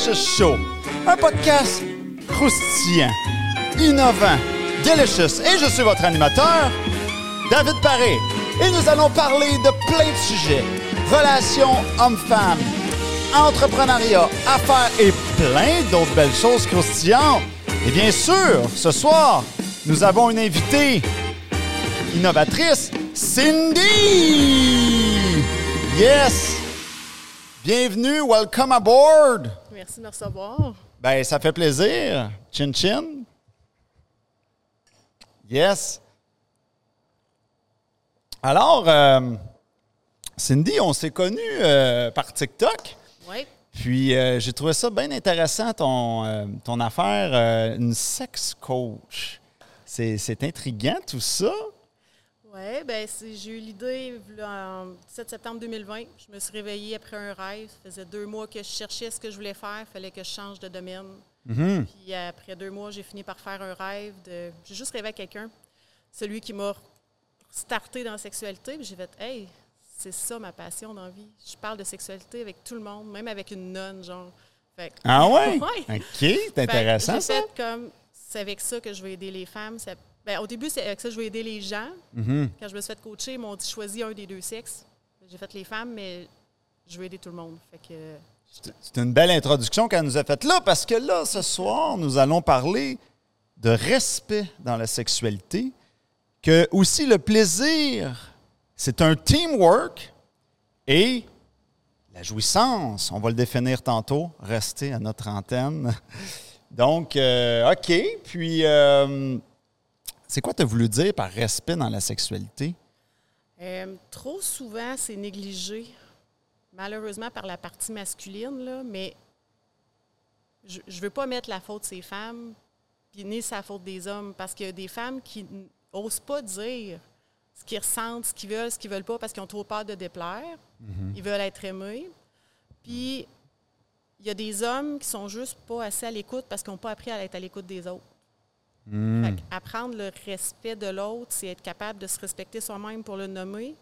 Show, un podcast croustillant, innovant, delicious. Et je suis votre animateur, David Paré. Et nous allons parler de plein de sujets. Relations hommes-femmes, entrepreneuriat, affaires et plein d'autres belles choses croustillantes. Et bien sûr, ce soir, nous avons une invitée innovatrice, Cindy! Yes! Bienvenue, welcome aboard! Merci de me recevoir. Ben, ça fait plaisir. Chin chin. Yes. Alors, euh, Cindy, on s'est connus euh, par TikTok. Oui. Puis, euh, j'ai trouvé ça bien intéressant, ton, euh, ton affaire, euh, une sex coach. C'est c'est intriguant, tout ça. Oui, ben j'ai eu l'idée en 17 septembre 2020. Je me suis réveillée après un rêve. Ça faisait deux mois que je cherchais ce que je voulais faire. Il fallait que je change de domaine. Mhm. Puis après deux mois, j'ai fini par faire un rêve. de J'ai juste rêvé à quelqu'un. Celui qui m'a starté dans la sexualité. Puis j'ai fait, hey, c'est ça ma passion dans la vie. Je parle de sexualité avec tout le monde, même avec une nonne, genre. Fait Ah ouais? Ouais. OK, c'est intéressant, Fait ça. Fait comme, c'est avec ça que je vais aider les femmes. Ben, au début, c'est avec ça que je vais aider les gens. Mhm. Quand je me suis fait coacher, ils m'ont dit choisis un des deux sexes. J'ai fait les femmes, mais je veux aider tout le monde. Fait que, C'est- C'est une belle introduction qu'elle nous a faite là, parce que là, ce soir, nous allons parler de respect dans la sexualité, que aussi le plaisir, c'est un teamwork et la jouissance, on va le définir tantôt, rester à notre antenne. Donc, euh, OK, puis euh, c'est quoi tu as voulu dire par respect dans la sexualité? euh, trop souvent, c'est négligé, malheureusement par la partie masculine, là, mais je ne veux pas mettre la faute de ces femmes, puis ni sa faute des hommes, parce qu'il y a des femmes qui n'osent pas dire ce qu'ils ressentent, ce qu'ils veulent, ce qu'ils veulent pas, parce qu'ils ont trop peur de déplaire. Ils veulent être aimés. Puis, il y a des hommes qui sont juste pas assez à l'écoute parce qu'ils n'ont pas appris à être à l'écoute des autres. Hmm. Fait apprendre le respect de l'autre, c'est être capable de se respecter soi-même pour le nommer.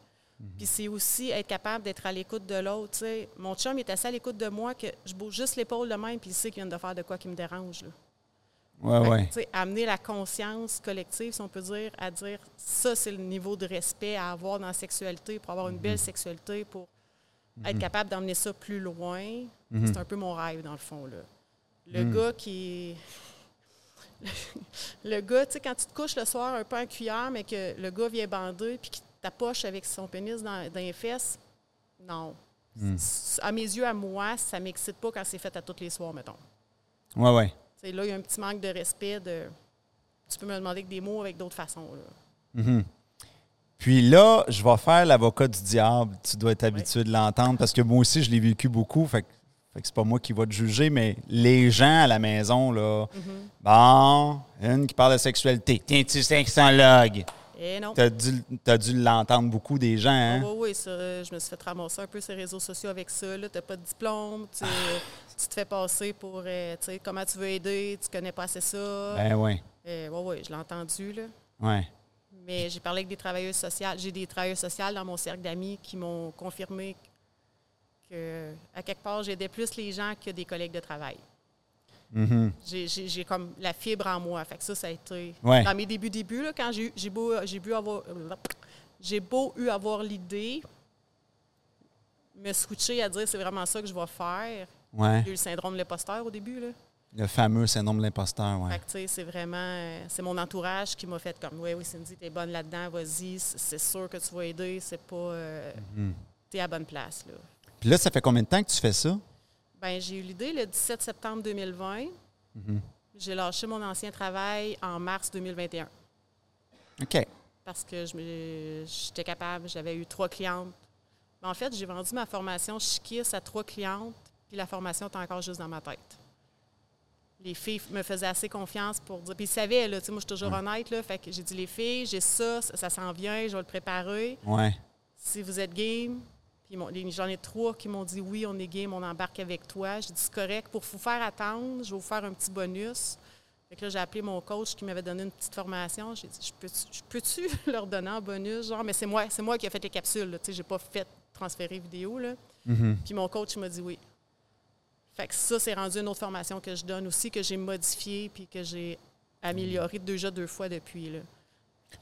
Puis c'est aussi être capable d'être à l'écoute de l'autre. Mon chum il est assez à l'écoute de moi que je bouge juste l'épaule de même, puis il sait qu'il vient de faire de quoi qui me dérange. là. Ouais, Fait ouais. amener la conscience collective, si on peut dire, à dire ça, c'est le niveau de respect à avoir dans la sexualité pour avoir une belle sexualité, pour être capable d'emmener ça plus loin. C'est un peu mon rêve, dans le fond. Là. Le gars qui. Le gars, tu sais, quand tu te couches le soir un peu en cuillère, mais que le gars vient bander puis qu'il t'approche avec son pénis dans, dans les fesses, non. C- À mes yeux, à moi, ça m'excite pas quand c'est fait à tous les soirs, mettons. Ouais, ouais. Là, il y a un petit manque de respect. De, tu peux me demander avec des mots, avec d'autres façons. Là. Puis là, je vais faire l'avocat du diable. Tu dois être habitué de l'entendre parce que moi aussi, je l'ai vécu beaucoup. Fait que, fait que c'est pas moi qui va te juger, mais les gens à la maison, là, bon, une qui parle de sexualité. Tiens-tu sexologue? Eh non. T'as dû, t'as dû l'entendre beaucoup des gens, hein? Oui, oui, ça, je me suis fait ramasser un peu les réseaux sociaux avec ça. Tu n'as pas de diplôme, tu, tu te fais passer pour euh, tu sais, comment tu veux aider, tu connais pas assez ça. Ben oui. oui, oui, je l'ai entendu. Là. Ouais. Mais j'ai parlé avec des travailleuses sociales. J'ai des travailleuses sociales dans mon cercle d'amis qui m'ont confirmé que, à quelque part, j'aidais plus les gens que des collègues de travail. Mhm. J'ai- comme la fibre en moi. Fait que ça, ça a été. Ouais. Dans mes débuts, débuts, là, quand j'ai beau, beau avoir. J'ai beau eu avoir l'idée, me switcher à dire c'est vraiment ça que je vais faire. Ouais. J'ai eu le syndrome de l'imposteur au début. Là. Le fameux syndrome de l'imposteur, sais, c'est vraiment. euh, C'est mon entourage qui m'a fait comme Oui, oui, Cindy, t'es bonne là-dedans, vas-y, c'est sûr que tu vas aider, c'est pas. euh, Mhm. T'es à bonne place. Là. Puis là, ça fait combien de temps que tu fais ça? Ben, j'ai eu l'idée le 17 septembre 2020. Mhm. J'ai lâché mon ancien travail en mars 2021 OK. parce que je me- j'étais capable, j'avais eu trois clientes. Mais en fait, j'ai vendu ma formation Chiquis à trois clientes, puis la formation était encore juste dans ma tête. Les filles me faisaient assez confiance pour dire. Puis ils savaient, là, tu sais, moi, je suis toujours honnête, là. Fait que j'ai dit, les filles, j'ai ça, ça, ça s'en vient, je vais le préparer. Ouais. Si vous êtes game, puis j'en ai trois qui m'ont dit oui, on est game, on embarque avec toi. J'ai dit c'est correct. Pour vous faire attendre, je vais vous faire un petit bonus. Fait que là, j'ai appelé mon coach qui m'avait donné une petite formation. J'ai dit je peux-tu je leur donner en bonus? Genre, mais c'est moi, c'est moi qui ai fait les capsules. sais, j'ai pas fait transférer vidéo. Là. Mhm. Puis mon coach m'a dit oui. Fait que ça, c'est rendu une autre formation que je donne aussi, que j'ai modifiée puis que j'ai améliorée déjà deux fois depuis. Là.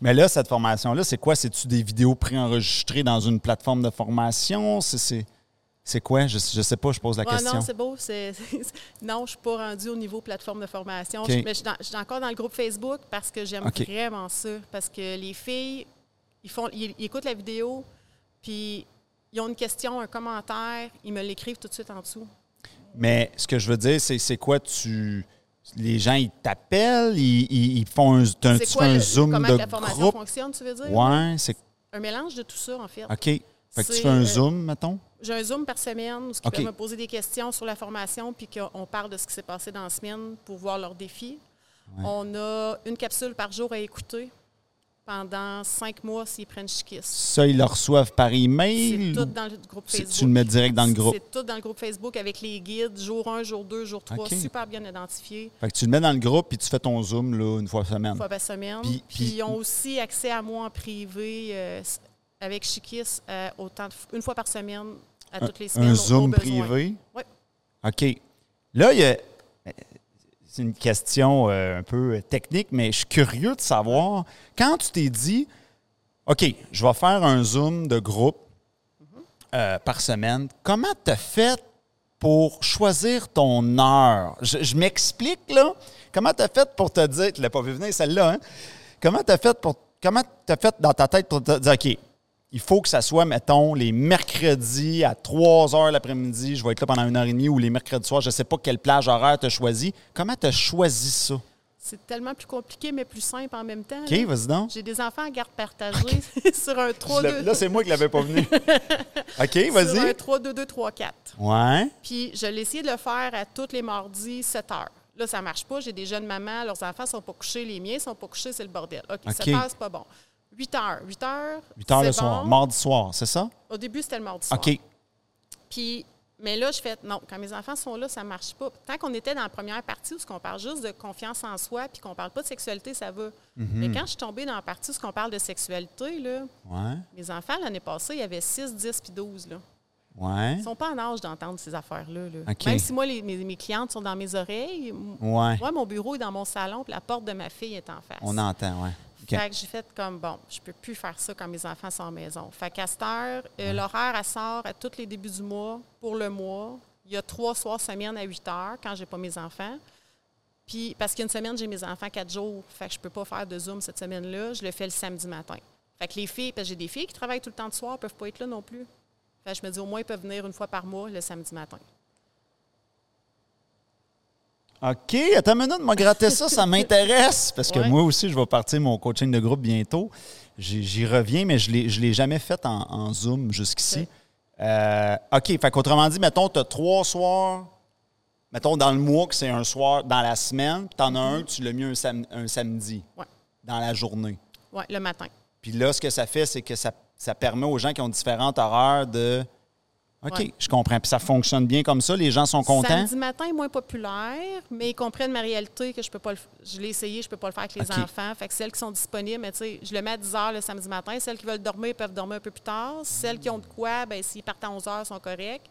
Mais là, cette formation-là, c'est quoi? C'est-tu des vidéos préenregistrées dans une plateforme de formation? C'est, quoi? Je ne sais pas, je pose la Ouais, question. non, c'est beau. non, je ne suis pas rendue au niveau plateforme de formation. Je, mais je suis, dans- je suis encore dans le groupe Facebook parce que j'aime vraiment ça. Parce que les filles, ils, font, ils, ils écoutent la vidéo, puis ils ont une question, un commentaire, ils me l'écrivent tout de suite en dessous. Mais ce que je veux dire, c'est, c'est quoi? Tu, les gens, ils t'appellent, ils, font un, un, quoi un le- zoom comment de la formation groupe. fonctionne, tu veux dire? Ouais, c'est... Un mélange de tout ça, en fait. OK. Fait que tu fais un euh, zoom, mettons? J'ai un Zoom par semaine où ils OK. peuvent me poser des questions sur la formation puis qu'on parle de ce qui s'est passé dans la semaine pour voir leurs défis. On a une capsule par jour à écouter pendant cinq mois s'ils prennent Chiquis. Ça, ils le reçoivent par C'est email? tout ou dans le groupe c'est- Facebook? tu le mets direct dans le groupe? C'est tout dans le groupe Facebook avec les guides, jour 1, jour 2, jour 3, OK. super bien identifiés, Fait que tu le mets dans le groupe puis tu fais ton zoom là, une fois par semaine. une fois par semaine. Puis- Puis, puis- ils ont aussi accès à moi en privé euh, avec Chiquis euh, autant de une fois par semaine, à toutes les semaines. un zoom privé? Oui. OK. Là, il y a. C'est une question euh, un peu technique, mais je suis curieux de savoir, quand tu t'es dit, OK, je vais faire un zoom de groupe euh, par semaine, comment tu as fait pour choisir ton heure? Je, je m'explique, là. Comment tu as fait pour te dire, tu l'as pas vu venir celle-là, hein? Comment tu as fait pour. Comment tu as fait dans ta tête pour te dire, OK, il faut que ça soit, mettons, les mercredis à 3 heures l'après-midi, je vais être là pendant une heure et demie, ou les mercredis soirs, je ne sais pas quelle plage horaire tu as choisi. Comment tu as choisi ça? OK, C'est tellement plus compliqué, mais plus simple en même temps. là. vas-y donc. J'ai des enfants à garde partagée sur un 3 Je 2 l'ai- Là, c'est moi qui l'avais pas venu. OK, sur un vas-y. 3 2 2 3 4. Ouais. Puis je l'ai essayé de le faire à tous les mardis 7 heures. Là, ça marche pas. J'ai des jeunes mamans, leurs enfants sont pas couchés, les miens sont pas couchés, c'est le bordel. OK, OK. 7 heures, c'est pas bon. 8 heures. 8 heures. 8 heures le soir, mardi soir, c'est ça? Au début, c'était le mardi soir. OK. Puis, mais là, je fais non, quand mes enfants sont là, ça marche pas. Tant qu'on était dans la première partie où on parle juste de confiance en soi puis qu'on parle pas de sexualité, ça va. Mhm. Mais quand je suis tombée dans la partie où on parle de sexualité, là, Ouais. mes enfants, l'année passée, il y avait 6, 10 puis 12. Là. Ouais. Ils sont pas en âge d'entendre ces affaires-là. là. Même si moi, les- mes, mes clientes sont dans mes oreilles, Ouais. moi, mon bureau est dans mon salon puis la porte de ma fille est en face. On entend, ouais. Fait que j'ai fait comme, bon, je peux plus faire ça quand mes enfants sont à la maison. Fait qu'à cette heure, euh, l'horaire, elle sort à tous les débuts du mois, pour le mois. Il y a trois soirs semaine à 8 heures quand j'ai pas mes enfants. Puis, parce qu'une semaine, j'ai mes enfants quatre jours. Fait que je peux pas faire de Zoom cette semaine-là. Je le fais le samedi matin. Fait que les filles, parce que j'ai des filles qui travaillent tout le temps de soir, peuvent pas être là non plus. Fait que je me dis, au moins, ils peuvent venir une fois par mois le samedi matin. OK, attends une minute, m'a gratter ça, ça m'intéresse. Parce que Ouais. moi aussi, je vais partir mon coaching de groupe bientôt. J'y reviens, mais je ne l'ai jamais fait en, en Zoom jusqu'ici. Ok. Euh, OK, fait qu'autrement dit, mettons, tu as trois soirs, mettons, dans le mois, que c'est un soir dans la semaine, tu en as un, tu l'as mis un, sam- un samedi Ouais. dans la journée. Oui, le matin. Puis là, ce que ça fait, c'est que ça, ça permet aux gens qui ont différentes horaires de. OK, Ouais. je comprends. Puis ça fonctionne bien comme ça, les gens sont contents. Samedi matin est moins populaire, mais ils comprennent ma réalité que je peux pas le Je l'ai essayé, je peux pas le faire avec les enfants. Fait que celles qui sont disponibles, mais tu sais, je le mets à 10 heures le samedi matin. Celles qui veulent dormir peuvent dormir un peu plus tard. Celles qui ont de quoi, ben s'ils partent à 11 heures, ils sont corrects.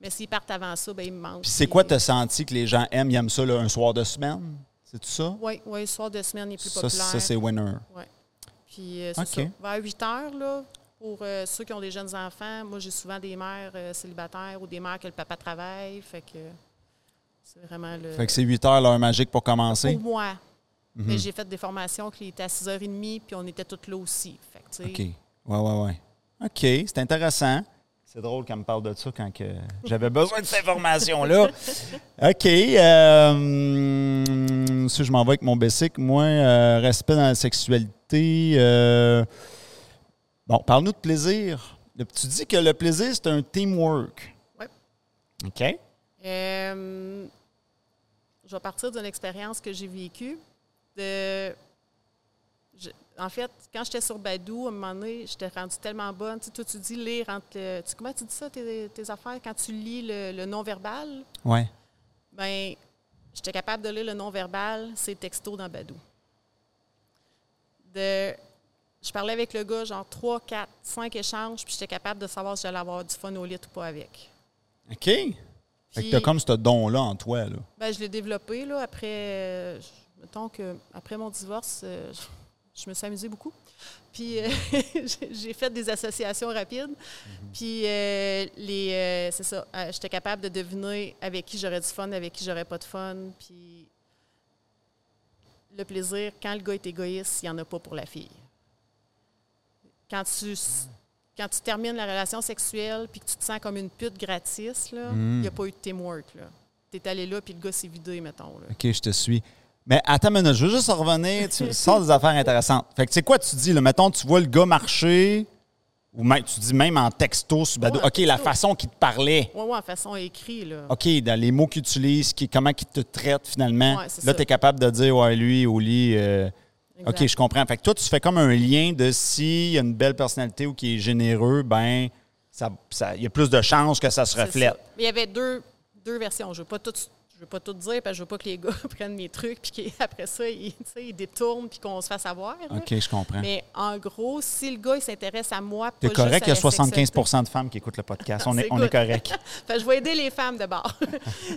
Mais s'ils partent avant ça, ben ils me manquent. Puis c'est quoi, tu as senti que les gens aiment, ils aiment ça là, un soir de semaine? C'est tout ça? Oui, oui, le soir de semaine est plus Ça, populaire. ça, c'est winner. Ouais. Puis euh, c'est ça. Vers 8 heures, là, pour euh, ceux qui ont des jeunes enfants, moi, j'ai souvent des mères euh, célibataires ou des mères que le papa travaille. Fait que c'est vraiment le. Fait que c'est 8 heures l'heure magique pour commencer? Pour moi. Mhm. Mais j'ai fait des formations qui étaient à 6h30, puis on était toutes là aussi. Fait que, OK. Ouais, ouais, ouais. OK, c'est intéressant. C'est drôle qu'elle me parle de ça quand que j'avais besoin de cette information-là. OK. Euh, si je m'en vais avec mon basic, moi, euh, respect dans la sexualité. euh, bon, parle-nous de plaisir. Tu dis que le plaisir, c'est un teamwork. Ouais. OK? Euh, je vais partir d'une expérience que j'ai vécue. De, je- en fait, quand j'étais sur Badou, à un moment donné, j'étais rendue tellement bonne. Tu sais, toi, tu dis lire entre le- tu, Comment tu dis ça, tes, tes affaires, quand tu lis le, le non-verbal? Ouais. Bien, j'étais capable de lire le non-verbal, c'est texto dans Badou. De, je parlais avec le gars, genre 3, 4, 5 échanges, puis j'étais capable de savoir si j'allais avoir du fun au lit ou pas avec. OK. Fait que Puis- t'as comme ce don-là en toi, là. Ben, je l'ai développé là, après. euh, mettons que après mon divorce, euh, je, je me suis amusée beaucoup. Puis euh, j'ai- fait des associations rapides. Puis euh, les, euh, c'est ça. J'étais capable de deviner avec qui j'aurais du fun, avec qui j'aurais pas de fun. Puis le plaisir, quand le gars est égoïste, il n'y en a pas pour la fille. Quand tu, quand tu termines la relation sexuelle puis que tu te sens comme une pute gratis, là, il Mm. n'y a pas eu de teamwork. Tu es allé là puis le gars s'est vidé, mettons. Là. OK, je te suis. Mais attends une minute, je veux juste revenir. Tu sors des affaires intéressantes. Fait que c'est quoi tu dis, là? Mettons, tu vois le gars marcher, ou même, tu dis même en texto. Ouais, OK, la façon qu'il te parlait. Oui, oui, en façon écrite. Là. OK, dans les mots qu'il utilise, qui, comment il te traite finalement. Ouais, là, tu es capable de dire, ouais, lui, au lit. euh, Exact. OK, je comprends. Fait que toi, tu fais comme un lien de s'il y a une belle personnalité ou qui est généreux, ben, ça, ça- il y a plus de chances que ça se reflète. ça. Il y avait deux, deux versions. Je ne veux pas tout. Je veux pas tout dire parce que je veux pas que les gars prennent mes trucs puis qu'après ça, ils, ils détournent puis qu'on se fasse avoir. là. OK, je comprends. Mais en gros, si le gars il s'intéresse à moi, C'est correct, il y a la 75 sexualité. de femmes qui écoutent le podcast. On est, on est correct. Fait que je vais aider les femmes d'abord.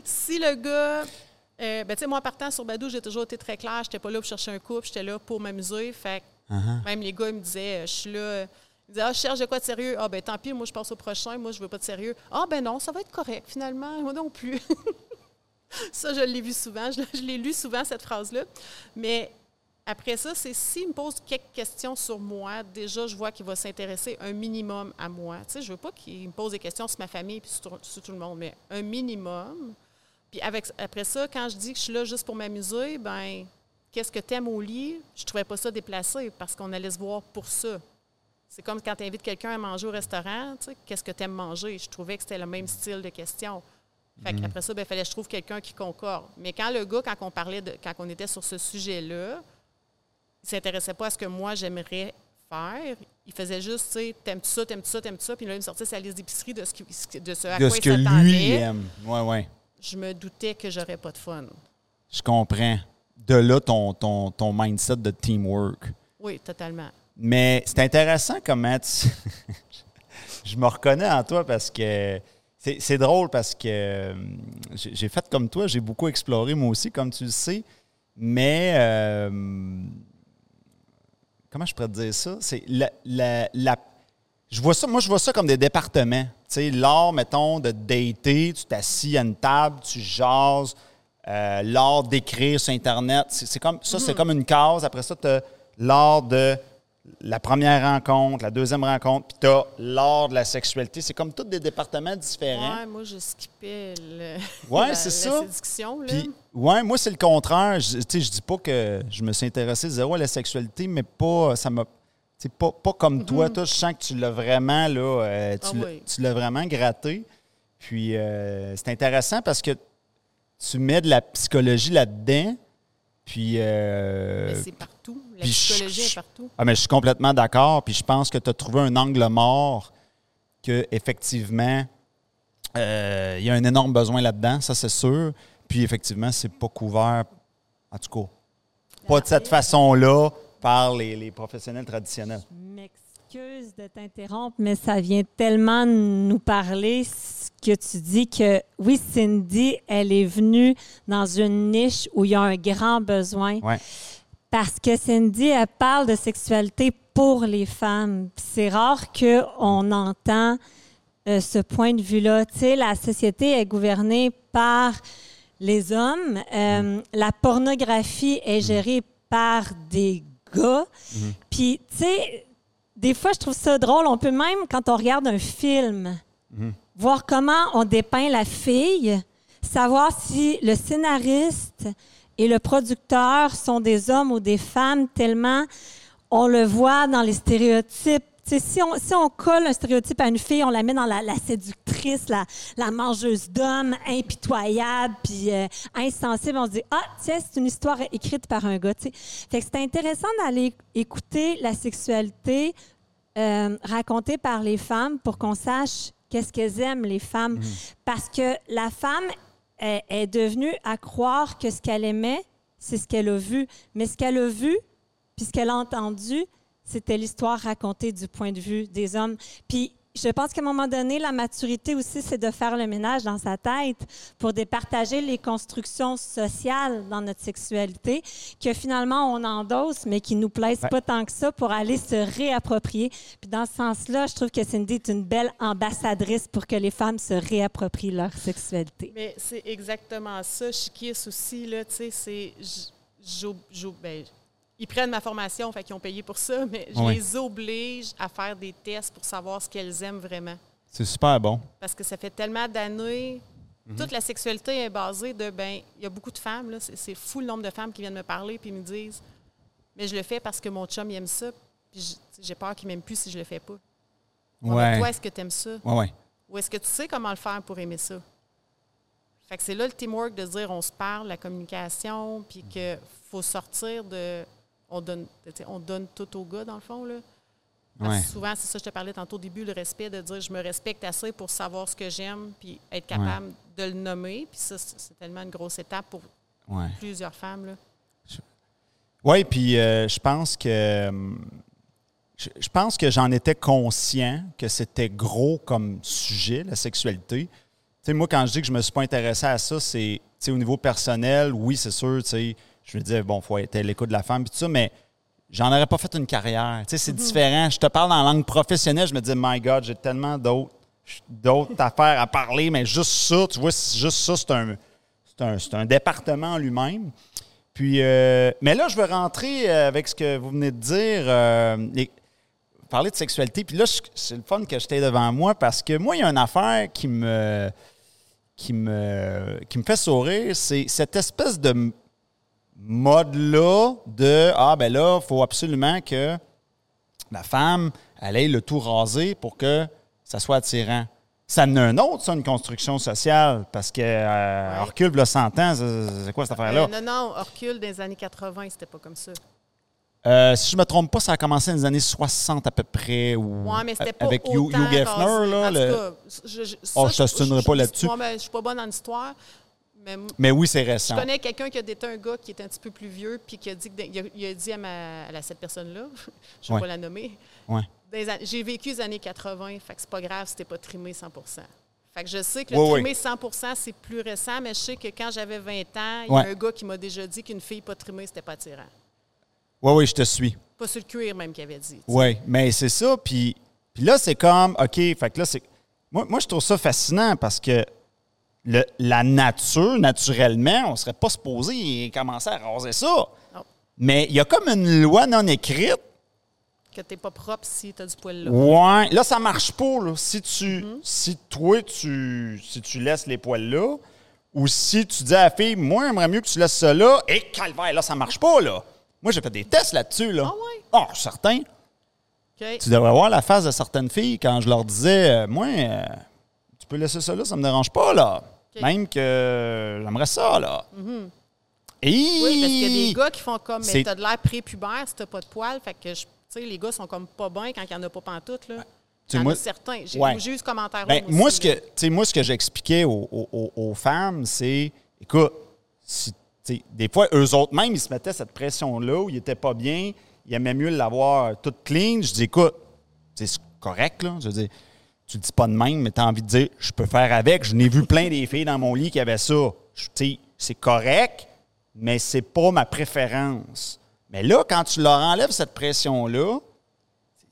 si le gars. Euh, ben, tu sais, moi, en partant sur Badou, j'ai toujours été très claire. J'étais pas là pour chercher un couple, j'étais là pour m'amuser. Fait Uh-huh. même les gars, ils me disaient, euh, je suis là. Ils disaient, ah, je cherche de quoi de sérieux. Ah, ben tant pis, moi, je passe au prochain. Moi, je veux pas de sérieux. Ah, ben non, ça va être correct, finalement. Moi non plus. ça, je l'ai vu souvent. Je, je l'ai lu souvent, cette phrase-là. Mais après ça, c'est s'il me pose quelques questions sur moi, déjà, je vois qu'il va s'intéresser un minimum à moi. Tu sais, je veux pas qu'il me pose des questions sur ma famille sur, sur tout le monde, mais un minimum. Puis avec, après ça, quand je dis que je suis là juste pour m'amuser, ben qu'est-ce que t'aimes au lit? Je trouvais pas ça déplacé parce qu'on allait se voir pour ça. C'est comme quand tu invites quelqu'un à manger au restaurant, tu sais, qu'est-ce que tu aimes manger? Je trouvais que c'était le même style de question. Fait qu'après ça, il fallait que je trouve quelqu'un qui concorde. Mais quand le gars, quand on parlait de, quand on était sur ce sujet-là, il s'intéressait pas à ce que moi j'aimerais faire. Il faisait juste, tu sais, t'aimes-tu ça, t'aimes-tu ça, t'aimes-tu ça, puis là, il me sortait sa liste d'épicerie de ce, qui- de ce à De quoi ce il que lui aime. Ouais, ouais. Je me doutais que j'aurais pas de fun. Je comprends. De là, ton, ton, ton mindset de teamwork. Oui, totalement. Mais c'est intéressant comment tu... je me reconnais en toi parce que c'est drôle parce que euh, j'ai j'ai fait comme toi, j'ai beaucoup exploré moi aussi, comme tu le sais. Mais euh, comment je pourrais te dire ça? C'est la, la- la- je vois ça, moi je vois ça comme des départements. Tu sais, l'art, mettons, de dater, tu t'assis à une table, tu jases, euh, l'art d'écrire sur Internet, c'est c'est comme ça, c'est comme une case. Après ça, tu as l'art de la première rencontre, la deuxième rencontre, puis tu as l'art de la sexualité. C'est comme tous des départements différents. Ouais, moi, je skippais le, Ouais, la, c'est la ça. séduction. Là. Ouais, moi, c'est le contraire. Je, je dis pas que je me suis intéressé zéro à la sexualité, mais pas, ça m'a, tu sais, pas, pas comme toi. Toi, je sens que tu l'as vraiment, là, euh, tu, Mhm. Ah oui. tu l'as vraiment gratté. Puis, euh, c'est intéressant parce que tu mets de la psychologie là-dedans. Puis, euh, Mais c'est partout. La psychologie je- est partout. ah, mais je suis complètement d'accord. Puis je pense que tu as trouvé un angle mort que effectivement il y a un énorme besoin là-dedans, ça c'est sûr. Puis effectivement, c'est pas couvert, en tout cas, pas de cette façon-là par les, les professionnels traditionnels. m'excuse de t'interrompre, mais ça vient tellement nous parler ce que tu dis que oui, Cindy, elle est venue dans une niche où il y a un grand besoin. Ouais. Parce que Cindy, elle parle de sexualité pour les femmes. C'est rare qu'on entend euh, ce point de vue-là. Tu sais, la société est gouvernée par les hommes. Euh, La pornographie est gérée par des gars. Puis, tu sais, des fois, je trouve ça drôle. On peut même, quand on regarde un film, voir comment on dépeint la fille, savoir si le scénariste et le producteur sont des hommes ou des femmes, tellement on le voit dans les stéréotypes. Si, on, si on colle un stéréotype à une fille, on la met dans la, la séductrice, la, la mangeuse d'hommes, impitoyable, puis euh, insensible. On se dit, ah, tiens, c'est une histoire écrite par un gars. tu sais. Fait que c'est intéressant d'aller écouter la sexualité euh, racontée par les femmes pour qu'on sache qu'est-ce qu'elles aiment, les femmes. Parce que la femme est, est devenue à croire que ce qu'elle aimait, c'est ce qu'elle a vu. Mais ce qu'elle a vu, puis ce qu'elle a entendu, c'était l'histoire racontée du point de vue des hommes. Puis je pense qu'à un moment donné, la maturité aussi, c'est de faire le ménage dans sa tête pour départager les constructions sociales dans notre sexualité que finalement on endosse, mais qui nous plaisent Ouais. pas tant que ça pour aller se réapproprier. Puis dans ce sens-là, je trouve que Cindy est une belle ambassadrice pour que les femmes se réapproprient leur sexualité. Mais c'est exactement ça. Chiquis aussi, là, tu sais, c'est. j- ben, ils prennent ma formation, fait qu'ils ont payé pour ça, mais je les oblige à faire des tests pour savoir ce qu'elles aiment vraiment. C'est super bon. Parce que ça fait tellement d'années. Mhm. Toute la sexualité est basée de, ben, il y a beaucoup de femmes, là, c'est, fou le nombre de femmes qui viennent me parler puis me disent, mais je le fais parce que mon chum il aime ça, puis j'ai peur qu'il m'aime plus si je le fais pas. Ouais. Toi, est-ce que tu aimes ça? Ouais, ouais. Ou est-ce que tu sais comment le faire pour aimer ça? Fait que c'est là le teamwork de dire on se parle, la communication, puis qu'il faut sortir de. On donne, on donne tout au gars, dans le fond. Là. Parce Ouais. que souvent, c'est ça, je te parlais tantôt au début, le respect de dire je me respecte assez pour savoir ce que j'aime, puis être capable de le nommer. Puis ça, c'est tellement une grosse étape pour Ouais. plusieurs femmes. Là. Oui, puis euh, je pense que hum, je, je pense que j'en étais conscient que c'était gros comme sujet, la sexualité. Tu sais, moi, quand je dis que je me suis pas intéressé à ça, c'est au niveau personnel, oui, c'est sûr, tu sais, je me disais, bon, il faut être à l'écoute de la femme, puis tout ça, mais j'en aurais pas fait une carrière. Tu sais, c'est différent. Je te parle en langue professionnelle, je me dis, my God, j'ai tellement d'autres d'autres affaires à parler, mais juste ça, tu vois, juste ça, c'est un, c'est un, un département en lui-même. Puis, euh, mais là, je veux rentrer euh, avec ce que vous venez de dire, euh, les- parler de sexualité. Puis là, c'est le fun que j'étais devant moi parce que moi, il y a une affaire qui me, qui me, qui me fait sourire. C'est cette espèce de mode-là de Ah, ben là, il faut absolument que la femme, elle ait le tout rasé pour que ça soit attirant. Ça en a un autre, ça, une construction sociale, parce que euh, Ouais. là, 100 ans, c'est quoi cette affaire-là? Euh, non, non, on recule des années 80, c'était pas comme ça. Euh, si je me trompe pas, ça a commencé dans les années 60 à peu près. Ou, Oui, mais c'était pas avec Hugh, autant Hugh Geffner, là. En le- tout cas, je, je, Oh, je te stimulerai pas là-dessus. ouais, je suis pas bonne en histoire, mais oui, c'est je récent. connais quelqu'un qui a été un gars qui est un petit peu plus vieux, puis qui a dit, il, a, il a dit à, ma, à cette personne-là, je ne vais pas la nommer, Ouais. j'ai vécu les années 80, fait que c'est pas grave si t'es pas trimé 100 Fait que je sais que le trimé 100% c'est plus récent, mais je sais que quand j'avais 20 ans, il y Ouais. a un gars qui m'a déjà dit qu'une fille pas trimée, c'était pas attirant. Oui, oui, je te suis. Pas sur le cuir même qu'il avait dit. Oui, mais c'est ça. Puis, puis là, c'est comme, OK, fait que là, c'est. Moi, moi, je trouve ça fascinant parce que le- la nature, naturellement, on ne serait pas supposé commencer à raser ça. Non. Mais il y a comme une loi non écrite. Que t'es pas propre si t'as du poil là. Ouais. Là, ça marche pas. Là. Si, tu, si toi, tu, si tu laisses les poils là, ou si tu dis à la fille, moi, j'aimerais mieux que tu laisses ça là, et calvaire, là, ça marche pas. là. Moi, j'ai fait des tests là-dessus. Là. Ah ouais? Ah, suis certain. Tu devrais voir la face de certaines filles quand je leur disais, euh, moi, euh, tu peux laisser ça là, ça me dérange pas, là. Même que j'aimerais ça, là. Et... Oui, parce qu'il y a des gars qui font comme, mais t'as de l'air prépubère si t'as pas de poils. Fait que, je- tu sais, les gars sont comme pas bien quand il y en a pas pantoute, là. Tu Il y en moi- a certains. J'ai Ouais. eu ce commentaire-là. Ben, moi moi, aussi, ce que, moi, ce que j'expliquais aux, aux- femmes, c'est, écoute, si, tu sais, des fois, eux autres même, ils se mettaient cette pression-là où ils n'étaient pas bien, ils aimaient mieux l'avoir tout clean. Je dis, écoute, c'est correct, là. Je veux dire, tu le dis pas de même, mais tu as envie de dire, je peux faire avec. Je n'ai vu plein des filles dans mon lit qui avaient ça. Tu sais, c'est correct, mais c'est pas ma préférence. Mais là, quand tu leur enlèves cette pression-là,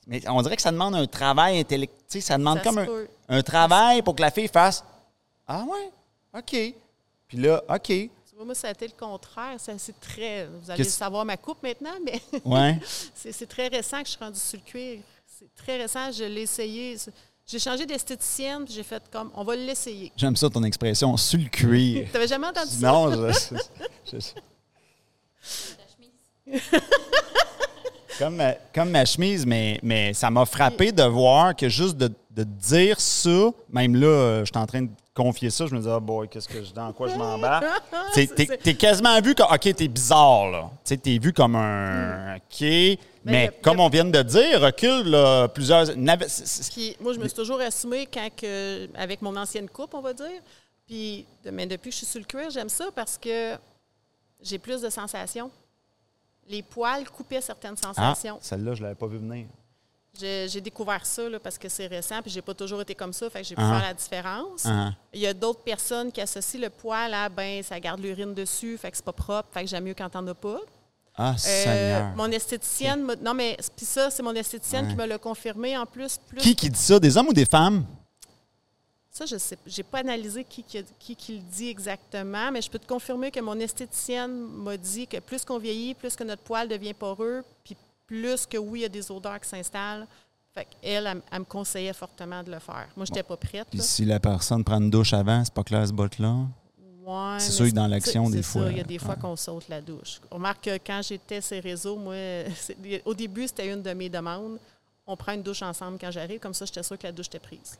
mais on dirait que ça demande un travail intellectuel. Ça demande Ça comme un, un travail pour que la fille fasse Ah ouais, OK. Puis là, OK. Tu vois, moi, ça a été le contraire. Ça, C'est très. Vous allez savoir ma coupe maintenant, mais Ouais. c'est c'est très récent que je suis rendue sur le cuir. C'est très récent. Je l'ai essayé. J'ai changé d'esthéticienne, puis j'ai fait comme, on va l'essayer. J'aime ça ton expression, sur le cuir. T'avais jamais entendu ça? non, je, je- je- comme, ma, comme ma chemise, mais, mais ça m'a frappé de voir que juste de, de dire ça, même là, euh, je suis en train de confier ça, je me dis, ah boy, qu'est-ce que je, dans quoi je m'embarque? T'es- quasiment vu comme, OK, t'es bizarre, là. Tu sais, t'es vu comme un, OK, mais, a- comme a- on vient de dire, recule là, plusieurs... Puis moi, je me suis toujours assumée quand que, avec mon ancienne coupe, on va dire. Puis mais depuis que je suis sur le cuir, j'aime ça parce que j'ai plus de sensations. Les poils coupaient certaines Ah, sensations. celle-là, je l'avais pas vu venir. J'ai j'ai découvert ça là, parce que c'est récent, puis j'ai pas toujours été comme ça, fait que j'ai pu Ah. faire la différence. Ah. Il y a d'autres personnes qui associent le poil à ben ça garde l'urine dessus, fait que c'est pas propre, fait que j'aime mieux quand t'en as pas. Ah, Euh, mon esthéticienne, non mais puis ça c'est mon esthéticienne Ouais. qui me l'a confirmé en plus. plus Qui qui dit ça? Des hommes ou des femmes? Ça je sais, j'ai pas analysé qui qui, qui qui le dit exactement, mais je peux te confirmer que mon esthéticienne m'a dit que plus qu'on vieillit, plus que notre poil devient poreux, puis plus que oui il y a des odeurs qui s'installent. Fait qu'elle, elle, elle me conseillait fortement de le faire. Moi, j'étais pas prête. Puis là. si la personne prend une douche avant, c'est pas clair ce bout-là. Ouais, C'est sûr que dans l'action, des fois, Il y a des fois ouais. qu'on saute la douche. On remarque que quand j'étais ces réseaux, moi, au début, c'était une de mes demandes. On prend une douche ensemble quand j'arrive, comme ça, j'étais sûre que la douche était prise.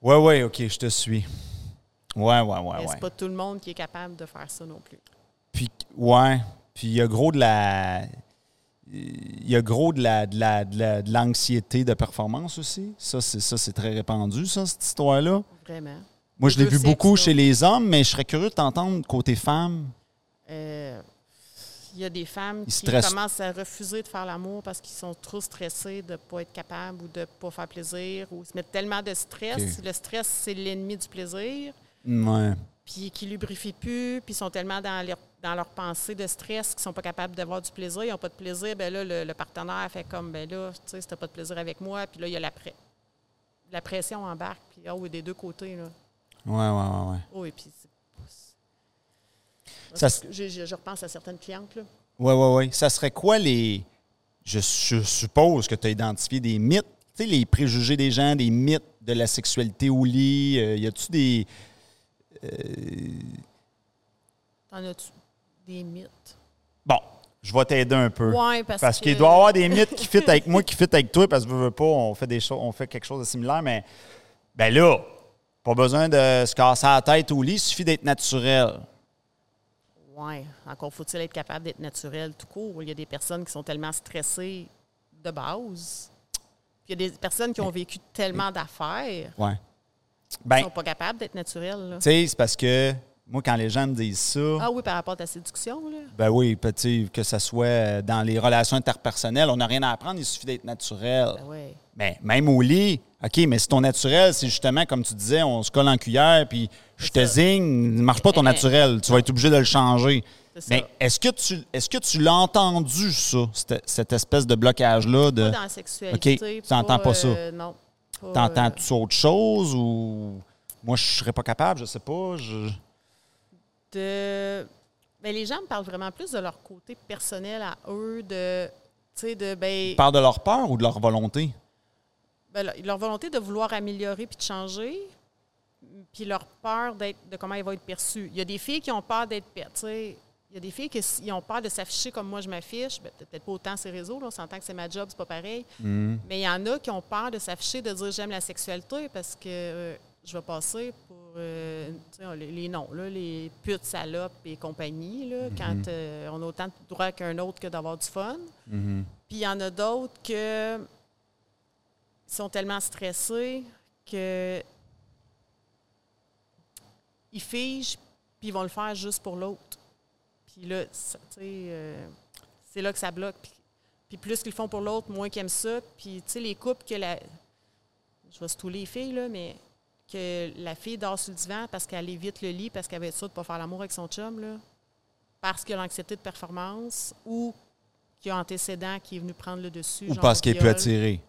Ouais, ouais, ok, je te suis. Ouais, ouais, ouais, Mais ouais. c'est pas tout le monde qui est capable de faire ça non plus. Puis, ouais. Puis, il y a gros de la. Il y a gros de la de la- de la- de l'anxiété de performance aussi. Ça, c'est ça, c'est très répandu, ça, cette histoire-là. Vraiment. Moi, je l'ai vu beaucoup chez les hommes, mais je serais curieux de t'entendre côté femme. Euh, Il y a des femmes Ils qui stressent. commencent à refuser de faire l'amour parce qu'ils sont trop stressés de ne pas être capables ou de ne pas faire plaisir ou se mettent tellement de stress. Le stress, c'est l'ennemi du plaisir. Ouais. puis qui lubrifient plus, puis sont tellement dans leur, dans leur pensée de stress qu'ils sont pas capables d'avoir du plaisir, ils n'ont pas de plaisir, ben là, le, le partenaire fait comme, ben là, tu sais, si t'as pas de plaisir avec moi, puis là, il y a la, la pression embarque, puis oh, oui, des deux côtés, là. Ouais, ouais, ouais, ouais. Oh, et puis Ça je, je- je repense à certaines clientes, là. Ouais, ouais, ouais. Ça serait quoi les. Je, je suppose que tu as identifié des mythes, tu sais, les préjugés des gens, des mythes de la sexualité au lit. Euh, y a-tu des. T'en as-tu des mythes? Bon, je vais t'aider un peu. Ouais, parce, Parce que... qu'il doit y avoir des mythes qui fit avec moi, qui fit avec toi, parce que veux, veux pas, on fait des choses, on fait quelque chose de similaire, mais ben là, pas besoin de se casser la tête au lit, il suffit d'être naturel. Oui, encore faut-il être capable d'être naturel tout court. Il y a des personnes qui sont tellement stressées de base. Puis il y a des personnes qui ont vécu tellement d'affaires Ouais. qui Ben, ne sont pas capables d'être naturelles. là. tu sais, c'est parce que moi, quand les gens me disent ça, Ah oui, par rapport à ta séduction, là. ben oui, petit, que ce soit euh, dans les relations interpersonnelles, on n'a rien à apprendre, il suffit d'être naturel. Ben ouais. Mais même au lit, OK, mais si ton naturel, c'est justement, comme tu disais, on se colle en cuillère, puis je te zigne, ne marche pas ton naturel. Tu vas être obligé de le changer. Mais est-ce que tu est-ce que tu l'as entendu, ça, cette, cette espèce de blocage-là? De, Pas dans la sexualité. OK, tu n'entends pas ça. euh, non. T'entends-tu autre chose ou moi, je serais pas capable, je sais pas. Je... de... Ben, les gens me parlent vraiment plus de leur côté personnel à eux, de... De... Ben, Ils parlent de leur peur ou de leur volonté? ben, leur- volonté de vouloir améliorer puis de changer, puis leur peur d'être de comment ils vont être perçus. Il y a des filles qui ont peur d'être per- tu sais, Il y a des filles qui ont peur de s'afficher comme moi je m'affiche. Ben, peut-être pas autant ces réseaux, là, on s'entend que c'est ma job, c'est pas pareil. Hmm. Mais il y en a qui ont peur de s'afficher, de dire j'aime la sexualité parce que euh, je vais passer pour euh, les, les noms, là, les putes, salopes et compagnie, là, quand euh, on a autant de droit qu'un autre que d'avoir du fun. Mhm. Puis il y en a d'autres que sont tellement stressés que ils figent puis ils vont le faire juste pour l'autre. Puis là, euh, c'est là que ça bloque. Puis, puis plus qu'ils le font pour l'autre, moins qu'ils aiment ça. Puis tu sais, les couples que la... Je vais tous les filles, là, mais que la fille dort sur le divan parce qu'elle évite le lit, parce qu'elle va être sûre de ne pas faire l'amour avec son chum, là, parce qu'il a l'anxiété de performance ou qu'il y a un antécédent qui est venu prendre le dessus. Ou genre parce qu'il est peu viol? attiré.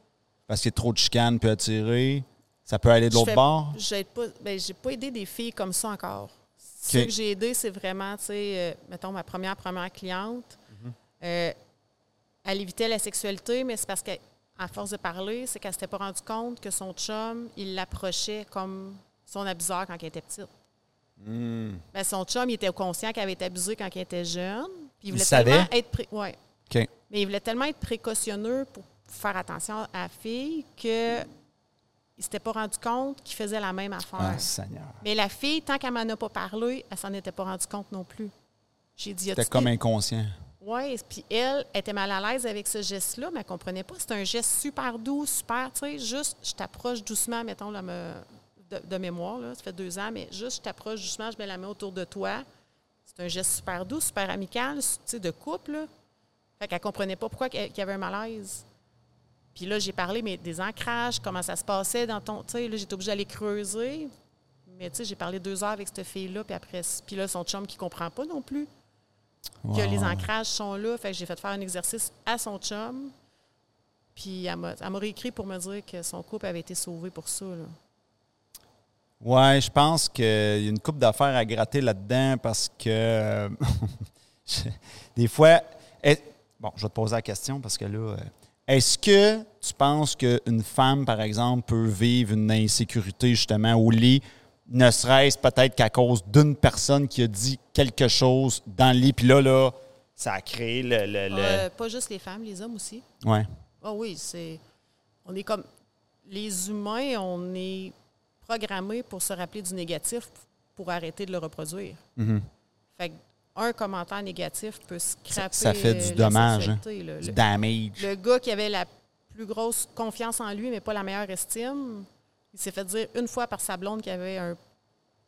Parce qu'il y a trop de chicanes, peut attirer. Ça peut aller de l'autre bord? Pas, ben, j'ai pas aidé des filles comme ça encore. Ce que j'ai aidé, c'est vraiment, tu sais, euh, mettons, ma première, première cliente, Mhm. euh, elle évitait la sexualité, mais c'est parce qu'à force de parler, c'est qu'elle s'était pas rendue compte que son chum, il l'approchait comme son abuseur quand elle était petite. Hmm. Ben, son chum, il était conscient qu'elle avait été abusée quand elle était jeune. Puis il voulait savait? tellement être pré- ouais. OK. Mais il voulait tellement être précautionneux pour faire attention à la fille que il s'était pas rendu compte qu'il faisait la même affaire. Ah. Mais la fille, tant qu'elle m'en a pas parlé, elle s'en était pas rendue compte non plus. J'ai dit, C'était comme inconscient. Oui, puis elle était mal à l'aise avec ce geste-là, mais elle comprenait pas. C'était un geste super doux, super, tu sais, juste, je t'approche doucement, mettons, là, me- de, mémoire, là, ça fait deux ans, mais juste, je t'approche doucement, je mets la main autour de toi. C'est un geste super doux, super amical, tu sais, de couple. Fait qu'elle comprenait pas pourquoi qu'il y avait un malaise. Puis là, j'ai parlé mais des ancrages, comment ça se passait dans ton. Tu sais, là, j'étais obligée d'aller creuser. Mais tu sais, j'ai parlé deux heures avec cette fille-là, puis après, puis là, son chum qui comprend pas non plus que les ancrages sont là. Fait que j'ai fait faire un exercice à son chum. Puis elle m'a elle m'a réécrit pour me dire que son couple avait été sauvé pour ça. Là. Ouais, je pense qu'il y a une coupe d'affaires à gratter là-dedans parce que des fois. est- bon, je vais te poser la question parce que là. euh, Est-ce que tu penses qu'une femme, par exemple, peut vivre une insécurité justement au lit, ne serait-ce peut-être qu'à cause d'une personne qui a dit quelque chose dans le lit, puis là, là, ça a créé le. le- le- Euh, pas juste les femmes, les hommes aussi. Ouais. Ah oui, c'est. On est comme. Les humains, on est programmés pour se rappeler du négatif pour arrêter de le reproduire. Mhm. Fait que un commentaire négatif peut scraper ça fait du dommage, hein. là. Du Le- damage. Le gars qui avait la plus grosse confiance en lui, mais pas la meilleure estime, il s'est fait dire une fois par sa blonde qu'il avait un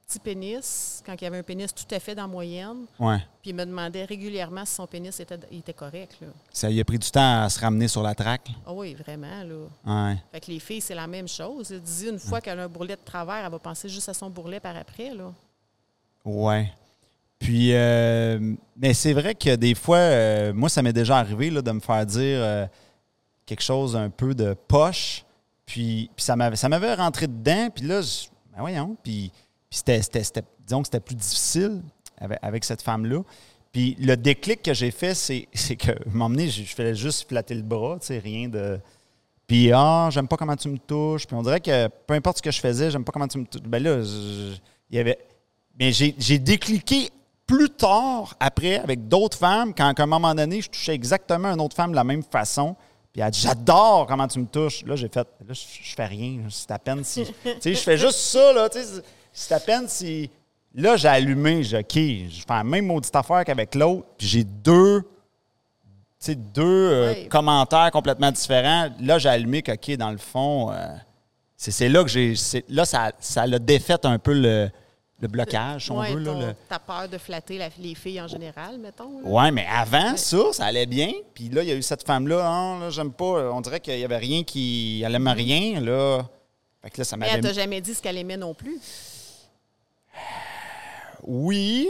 petit pénis, quand il avait un pénis tout à fait dans la moyenne. Ouais. Puis il me demandait régulièrement si son pénis était, il était correct. Là. Ça y a pris du temps à se ramener sur la traque. Ah oui, vraiment. Là. Ouais. Fait que les filles, c'est la même chose. Elle dit une fois qu'elle a un bourrelet de travers, elle va penser juste à son bourrelet par après. Là. Ouais. Puis, euh, mais c'est vrai que des fois, euh, moi, ça m'est déjà arrivé là, de me faire dire euh, quelque chose un peu de poche. Puis, puis ça m'avait rentré dedans. Puis là, ben voyons. Puis, puis c'était, disons que c'était plus difficile avec, cette femme-là. Puis le déclic que j'ai fait, c'est, que, m'emmener, je, je faisais juste flatter le bras, tu sais, rien de. Puis, ah, j'aime pas comment tu me touches. Puis on dirait que peu importe ce que je faisais, j'aime pas comment tu me touches. Ben là, il y avait. Mais j'ai décliqué plus tard, après, avec d'autres femmes, quand à un moment donné, je touchais exactement une autre femme de la même façon. Puis elle a dit J'adore comment tu me touches. Là, j'ai fait Là, je, fais rien. C'est à peine si. tu sais, je fais juste ça, là. Tu sais, c'est- à peine si. Là, j'ai allumé, j'ai OK, je fais la même maudite affaire qu'avec l'autre, puis j'ai deux. tu sais, deux euh, commentaires complètement différents. Là, j'ai allumé que, OK, dans le fond, euh, c'est là que j'ai. Là, ça ça l'a défait un peu le, le blocage, si on Ouais, veut. Là, ton- le- T'as peur de flatter la- les filles en général, mettons. là. Ouais, mais avant ça, ça allait bien. Puis là, il y a eu cette femme-là, Ah, là, j'aime pas. On dirait qu'il y avait rien qui. Elle aimait rien, là. Fait que là, ça Mais elle t'a jamais dit ce qu'elle aimait non plus? Oui.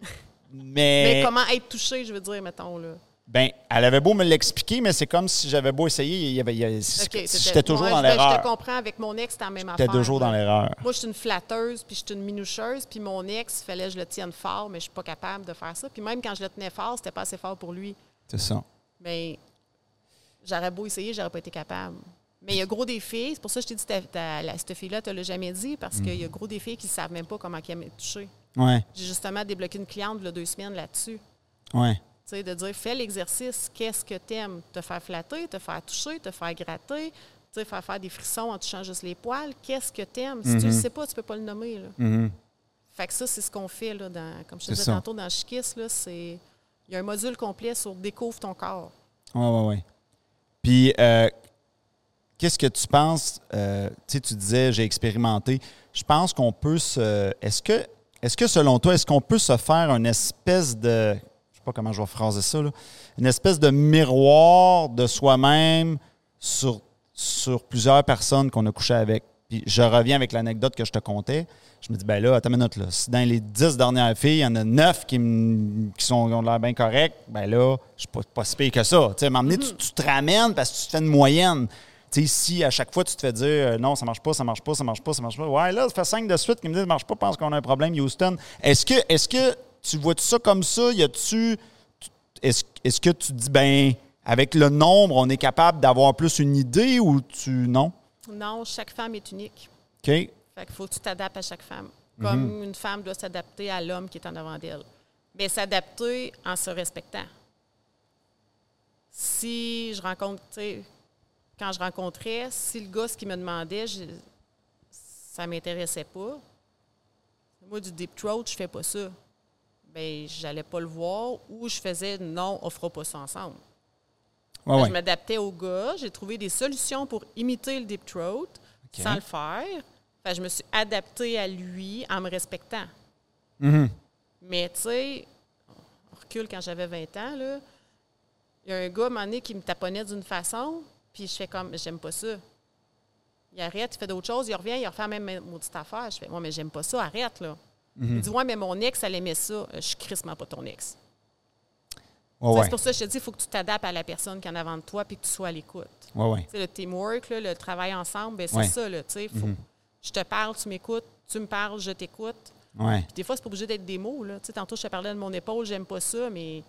Mais Mais. comment être touché, je veux dire, mettons. Là? Ben, elle avait beau me l'expliquer, mais c'est comme si j'avais beau essayer, il y avait, j'étais toujours Ouais, dans je- ben, Je l'erreur. te comprends, avec mon ex, c'était la même J'étais affaire. toujours dans l'erreur. Moi, je suis une flatteuse, puis je suis une minoucheuse, puis mon ex, il fallait que je le tienne fort, mais je suis pas capable de faire ça. Puis même quand je le tenais fort, c'était pas assez fort pour lui. C'est ça. Mais j'aurais beau essayer, j'aurais pas été capable. Mais il y a gros des filles, c'est pour ça que je t'ai dit, la- cette fille-là, tu l'as jamais dit, parce qu'il y a gros des filles qui ne savent même pas comment aiment être touchées. Ouais, J'ai justement débloqué une cliente il y a deux semaines là-dessus. ouais. Tu sais, de dire, fais l'exercice, qu'est-ce que t'aimes? Te faire flatter, te faire toucher, te faire gratter, tu sais, faire faire des frissons en touchant juste les poils. Qu'est-ce que t'aimes? Si tu le sais pas, tu peux pas le nommer. Là. Mhm. Fait que ça, c'est ce qu'on fait, là, dans, comme je te disais ça. tantôt, dans là, c'est... Il y a un module complet sur Découvre ton corps. Ouais, ouais, ouais. Puis, euh, qu'est-ce que tu penses? euh, tu sais, tu disais, j'ai expérimenté. Je pense qu'on peut se. Est-ce que, est-ce que, selon toi, est-ce qu'on peut se faire une espèce de. Je sais pas comment je vais phraser ça, là. Une espèce de miroir de soi-même sur, sur plusieurs personnes qu'on a couché avec. Puis, je reviens avec l'anecdote que je te contais. Je me dis, ben là, attends une minute, là. Si dans les dix dernières filles, il y en a neuf qui, me- qui sont, ont l'air bien corrects, ben là, je suis pas, pas si pire que ça. Tu sais, moment donné, tu, tu te ramènes parce que tu te fais une moyenne. Tu sais, si à chaque fois, tu te fais dire euh, non, ça marche pas, ça marche pas, ça marche pas, ça marche pas. Ouais, là, ça fait cinq de suite qui me disent ça marche pas, pense qu'on a un problème, Houston. Est-ce que, est-ce que tu vois ça comme ça? Y a-tu. tu- Est-ce, que tu dis, ben, avec le nombre, on est capable d'avoir plus une idée ou tu. Non? Non, chaque femme est unique. OK? Fait qu'il faut que tu t'adaptes à chaque femme. Comme une femme doit s'adapter à l'homme qui est en avant d'elle. Mais s'adapter en se respectant. Si je rencontre, tu sais, quand je rencontrais, si le gars, ce qu'il me demandait, je, ça m'intéressait pas, moi, du deep throat, je fais pas ça. Ben, j'allais pas le voir ou je faisais non, on fera pas ça ensemble. Ouais, ouais. Je m'adaptais au gars. J'ai trouvé des solutions pour imiter le deep throat sans le faire. Je me suis adaptée à lui en me respectant. Mhm. Mais tu sais, on recule quand j'avais 20 ans, là. Il y a un gars, à un moment donné, qui me taponnait d'une façon. Puis je fais comme, j'aime pas ça. Il arrête, il fait d'autres choses, il revient, il refait la même maudite affaire. Je fais, moi, mais j'aime pas ça, arrête, là. Il dit, ouais, mais mon ex, elle aimait ça. Euh, Je suis crissement pas ton ex. Ouais. C'est pour ça que je te dis, il faut que tu t'adaptes à la personne qui est en avant de toi puis que tu sois à l'écoute. Ouais, ouais. Le teamwork, là, le travail ensemble, ben, c'est ça. Là, faut- Je te parle, tu m'écoutes, tu me parles, je t'écoute. Des fois, c'est pas obligé d'être des mots. Là. Tantôt, je te parlais de mon épaule, j'aime pas ça, mais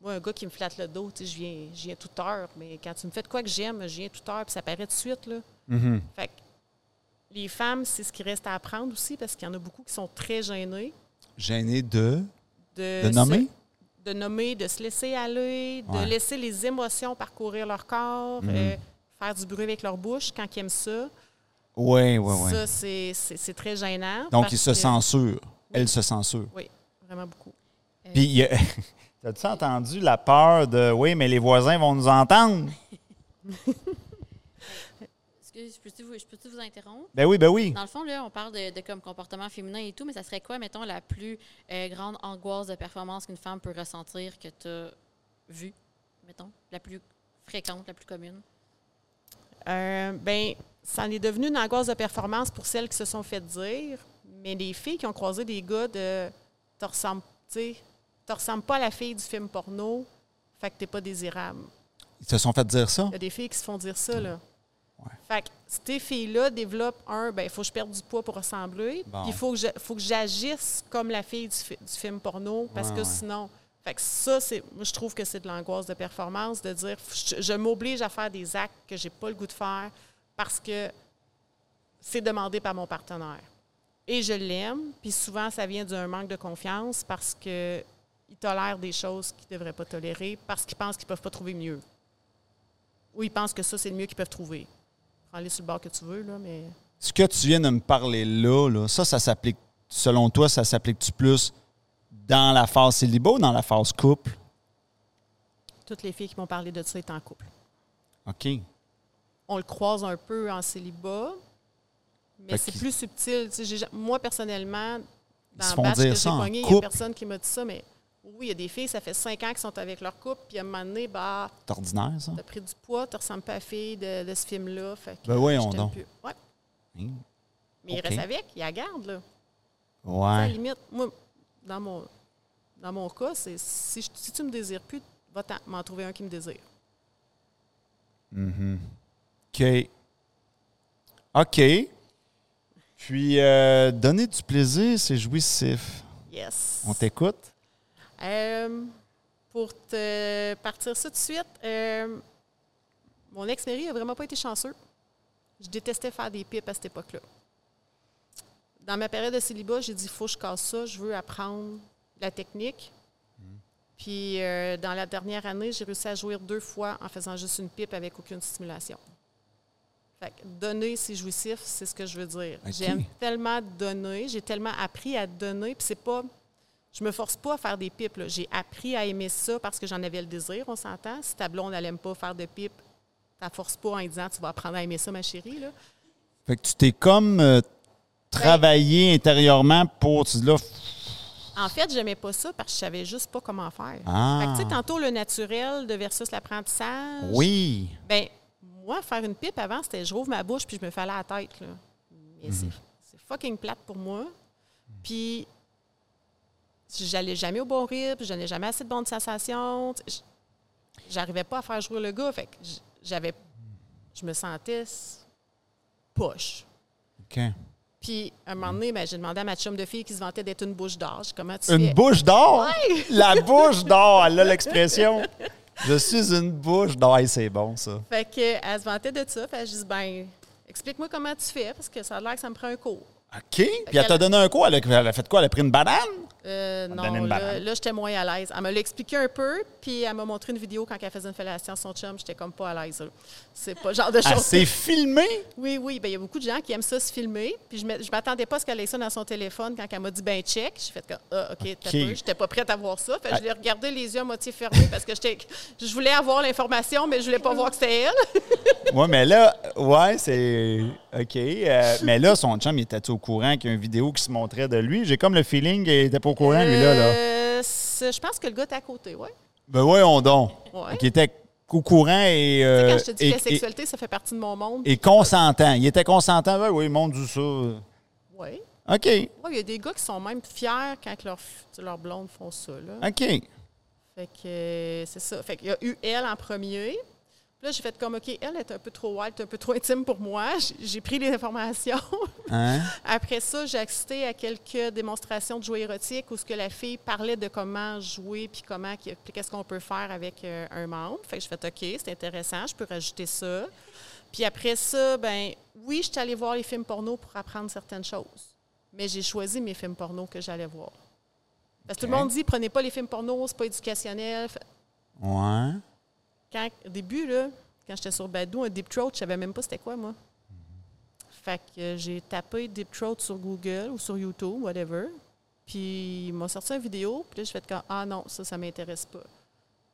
moi, un gars qui me flatte le dos, je viens, je viens toute heure. Mais quand tu me fais de quoi que j'aime, je viens toute heure, puis ça paraît tout de suite. Là. Mhm. Fait que les femmes, c'est ce qui reste à apprendre aussi, parce qu'il y en a beaucoup qui sont très gênées. Gêné de, De, de nommer? se- de nommer, de se laisser aller, de laisser les émotions parcourir leur corps, euh, faire du bruit avec leur bouche quand ils aiment ça. Oui, oui, oui. Ça, c'est- très gênant. Donc, parce il se que- censure. Elle se censure. Oui, vraiment beaucoup. Puis, il y a- t'as-tu entendu la peur de oui, mais les voisins vont nous entendre? Excuse, je peux-tu vous, interrompre? Ben oui, ben oui. Dans le fond, là, on parle de, de comme comportement féminin et tout, mais ça serait quoi, mettons, la plus euh, grande angoisse de performance qu'une femme peut ressentir que tu as vue, mettons, la plus fréquente, la plus commune? Euh, ben, ça en est devenu une angoisse de performance pour celles qui se sont fait dire, mais les filles qui ont croisé des gars de ressembles, tu sais, te ressembles pas à la fille du film porno, fait que t'es pas désirable. Ils se sont fait dire ça? Il y a des filles qui se font dire ça, là. Ouais. Fait que ces filles-là développent un, ben il faut que je perde du poids pour ressembler, Bon. puis il faut que je- faut que j'agisse comme la fille du, fi- du film porno, parce Ouais, que ouais. sinon... Fait que ça, c'est, moi, je trouve que c'est de l'angoisse de performance, de dire, je, je m'oblige à faire des actes que j'ai pas le goût de faire parce que c'est demandé par mon partenaire. Et je l'aime, puis souvent, ça vient d'un manque de confiance parce que ils tolèrent des choses qu'ils ne devraient pas tolérer parce qu'ils pensent qu'ils ne peuvent pas trouver mieux. Ou ils pensent que ça, c'est le mieux qu'ils peuvent trouver. Prends-les sur le bord que tu veux, là, mais... Ce que tu viens de me parler là, là, ça, ça s'applique, selon toi, ça s'applique-tu plus dans la phase célibat ou dans la phase couple? Toutes les filles qui m'ont parlé de ça étaient en couple. OK. On le croise un peu en célibat, mais c'est plus subtil. Moi, personnellement, dans le batch que j'ai pogné, il n'y a couple. personne qui m'a dit ça, mais oui, il y a des filles, ça fait cinq ans qu'elles sont avec leur couple, puis à un moment donné, bah, C'est ordinaire, ça? t'as pris du poids, tu ressembles pas à la fille de, de ce film-là. Fait que, Ben voyons je t'aime donc. plus. Ouais. Hein? Mais il reste avec, il la garde, là. À la Ouais. limite, moi, dans mon, dans mon cas, c'est si, si tu me désires plus, va m'en trouver un qui me désire. OK. OK. Puis, euh, donner du plaisir, c'est jouissif. Yes. On t'écoute? Euh, pour te partir ça tout de suite, euh, mon ex-mari a vraiment pas été chanceux. Je détestais faire des pipes à cette époque-là. Dans ma période de célibat, j'ai dit il faut que je casse ça, je veux apprendre la technique. Puis euh, dans la dernière année, j'ai réussi à jouir deux fois en faisant juste une pipe avec aucune stimulation. Fait que donner, c'est jouissif, c'est ce que je veux dire. J'aime tellement donner, j'ai tellement appris à donner, puis c'est pas je me force pas à faire des pipes. J'ai appris à aimer ça parce que j'en avais le désir, on s'entend. Si ta blonde, elle n'aime pas faire de pipes, tu la forces pas en disant tu vas apprendre à aimer ça, ma chérie. Là. Fait que tu t'es comme euh, travaillé intérieurement pour. Là, En fait, j'aimais pas ça parce que je savais juste pas comment faire. Ah. Fait que, tu sais, tantôt, le naturel de versus l'apprentissage. oui. Ben, moi, faire une pipe avant, c'était je rouvre ma bouche puis je me fais aller à la tête. Là. Mais Mhm. c'est- c'est fucking plate pour moi. Puis, j'allais jamais au bon rythme, je n'ai jamais assez de bonnes sensations. J'arrivais pas à faire jouer le gars. Fait que j'avais. Je me sentais poche. OK. Puis, à un moment donné, ben, j'ai demandé à ma chum de fille qui se vantait d'être une bouche d'or. Comment tu Une fais? bouche d'or? La bouche d'or, elle a l'expression. Je suis une bouche d'or. Hey, c'est bon, ça. Fait que, elle se vantait de ça. Fait que je dis, ben, explique-moi comment tu fais, parce que ça a l'air que ça me prend un cours. OK. Puis elle t'a donné un coup. Elle a, elle a fait quoi? Elle a pris une banane? Euh, non, là, là, j'étais moins à l'aise. Elle me l'a expliqué un peu, puis elle m'a montré une vidéo quand elle faisait une fellation à son chum. J'étais comme pas à l'aise. C'est pas le genre de choses. s'est filmée? Oui, oui. Ben, il y a beaucoup de gens qui aiment ça se filmer. Puis je ne m'attendais pas à ce qu'elle ait ça dans son téléphone quand elle m'a dit ben check. J'ai fait comme ah, OK, t'as OK. peu. J'étais pas prête à voir ça. Fait je l'ai regardé les yeux à moitié fermés parce que je voulais avoir l'information, mais je voulais pas voir que c'était elle. Oui, mais là, ouais, c'est. OK. Euh, mais là, son chum, il était au courant qu'il y a une vidéo qui se montrait de lui? J'ai comme le feeling qu'il était pas au courant, lui, là. là. Euh, je pense que le gars était à côté, oui. Ben, voyons donc. Ouais. Qui était au courant et, Tu sais, euh, quand je te dis et- que la et- sexualité, ça fait partie de mon monde. et consentant. Il était consentant. Ben oui, mon Dieu, ça. Oui. OK. Ouais, il y a des gars qui sont même fiers quand leurs leur blondes font ça. Là. OK. Fait que euh, c'est ça. Fait qu'il y a eu elle en premier. Puis là, j'ai fait comme, OK, elle est un peu trop wild, un peu trop intime pour moi. J'ai pris les informations. Hein? Après ça, j'ai assisté à quelques démonstrations de jouets érotiques où ce que la fille parlait de comment jouer puis comment qu'est-ce qu'on peut faire avec euh, un membre. Fait que je fait OK, c'est intéressant, je peux rajouter ça. Puis après ça, ben oui, je suis allée voir les films porno pour apprendre certaines choses. Mais j'ai choisi mes films porno que j'allais voir. Parce que tout le monde dit prenez pas les films porno, c'est pas éducationnel. Ouais. Quand, au début, là, quand j'étais sur Badou, un Deep Throat, je savais même pas c'était quoi, moi. Fait que euh, j'ai tapé Deep Throat sur Google ou sur YouTube, whatever. Puis il m'a sorti une vidéo, puis là, je fait comme Ah non, ça, ça m'intéresse pas.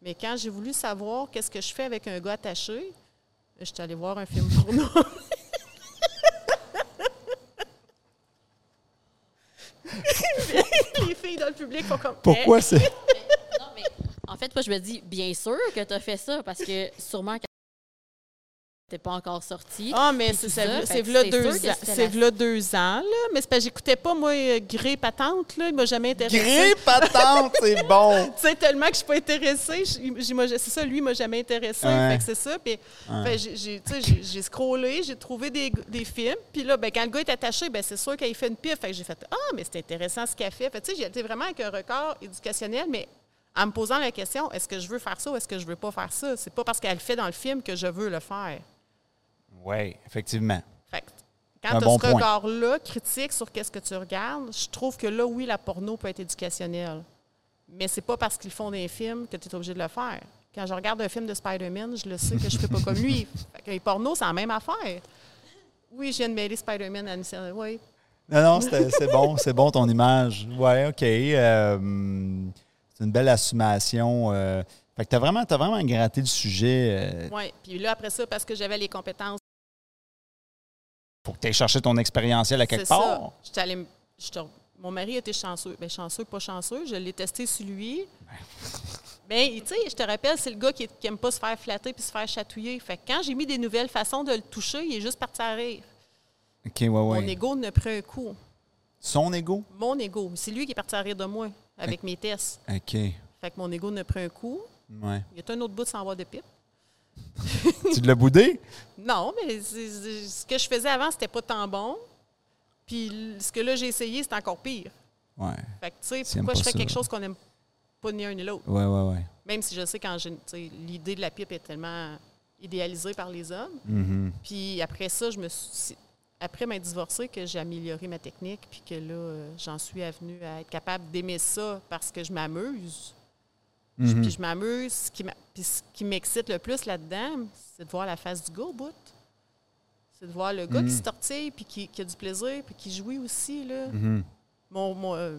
Mais quand j'ai voulu savoir qu'est-ce que je fais avec un gars attaché, je suis allée voir un film porno. Les filles dans le public font comme Pourquoi c'est. Je me dis, bien sûr que tu as fait ça, parce que sûrement que t'es pas encore sorti. Ah, mais c'est c'est deux ans. C'est v'là deux ans, là. Mais c'est parce que j'écoutais pas, moi, Gré Patente, là. Il m'a jamais intéressé. Gré patente, c'est bon. Tu sais, tellement que je suis pas intéressée. C'est ça, lui, il m'a jamais intéressé. Ouais. Fait que c'est ça. Puis, fait, j'ai- j'ai tu sais, j'ai- j'ai scrollé, j'ai trouvé des, des films. Puis là, ben, quand le gars est attaché, ben, c'est sûr qu'il fait une pif. Fait que j'ai fait Ah, mais c'est intéressant ce qu'il a fait. Fait que, tu sais, j'ai été vraiment avec un record éducationnel, mais en me posant la question est-ce que je veux faire ça ou est-ce que je veux pas faire ça? C'est pas parce qu'elle le fait dans le film que je veux le faire. Oui, effectivement. Fait que quand tu as bon ce regard-là, critique sur qu'est-ce que tu regardes, je trouve que là, oui, la porno peut être éducationnelle. Mais c'est pas parce qu'ils font des films que tu es obligé de le faire. Quand je regarde un film de Spider-Man, je le sais que je ne fais pas comme lui. Fait que les pornos, c'est la même affaire. Oui, je viens de mêler Spider-Man à série. Oui. Non, non, c'est bon, c'est bon ton image. Ouais, OK. euh, c'est une belle assumation. euh. fait que t'as vraiment, t'as vraiment gratté le sujet euh, Oui. Puis là, après ça, parce que j'avais les compétences, pour que tu aies cherché ton expérientiel à quelque ça. part. Allée mon mari était chanceux. Bien, chanceux, pas chanceux. Je l'ai testé sur lui. Bien, tu sais, je te rappelle, c'est le gars qui n'aime pas se faire flatter puis se faire chatouiller. Fait que quand j'ai mis des nouvelles façons de le toucher, il est juste parti à rire. OK, ouais, Mon ouais. ego ne prend un coup. Son ego? Mon ego. C'est lui qui est parti à rire de moi avec mes tests. OK. Fait que mon ego ne prend un coup. Ouais. Il y a un autre bout sans avoir de pipe. tu l'as boudé? Non, mais c'est- c'est- ce que je faisais avant, c'était pas tant bon. Puis ce que là, j'ai essayé, c'est encore pire. Ouais. Fait que, tu sais, pourquoi je fais ça. quelque chose qu'on n'aime pas ni un ni l'autre? Ouais, ouais, ouais. Même si je sais quand j'ai- l'idée de la pipe est tellement idéalisée par les hommes. Mhm. Puis après ça, je me suis. Après m'être divorcée, que j'ai amélioré ma technique, puis que là, euh, j'en suis venue à être capable d'aimer ça parce que je m'amuse. Mhm. Puis je m'amuse. Ce qui Puis ce qui m'excite le plus là-dedans, c'est de voir la face du gars au bout. C'est de voir le gars Mhm. qui se tortille, puis qui, qui a du plaisir, puis qui jouit aussi. Là. Mhm. Mon, mon, euh,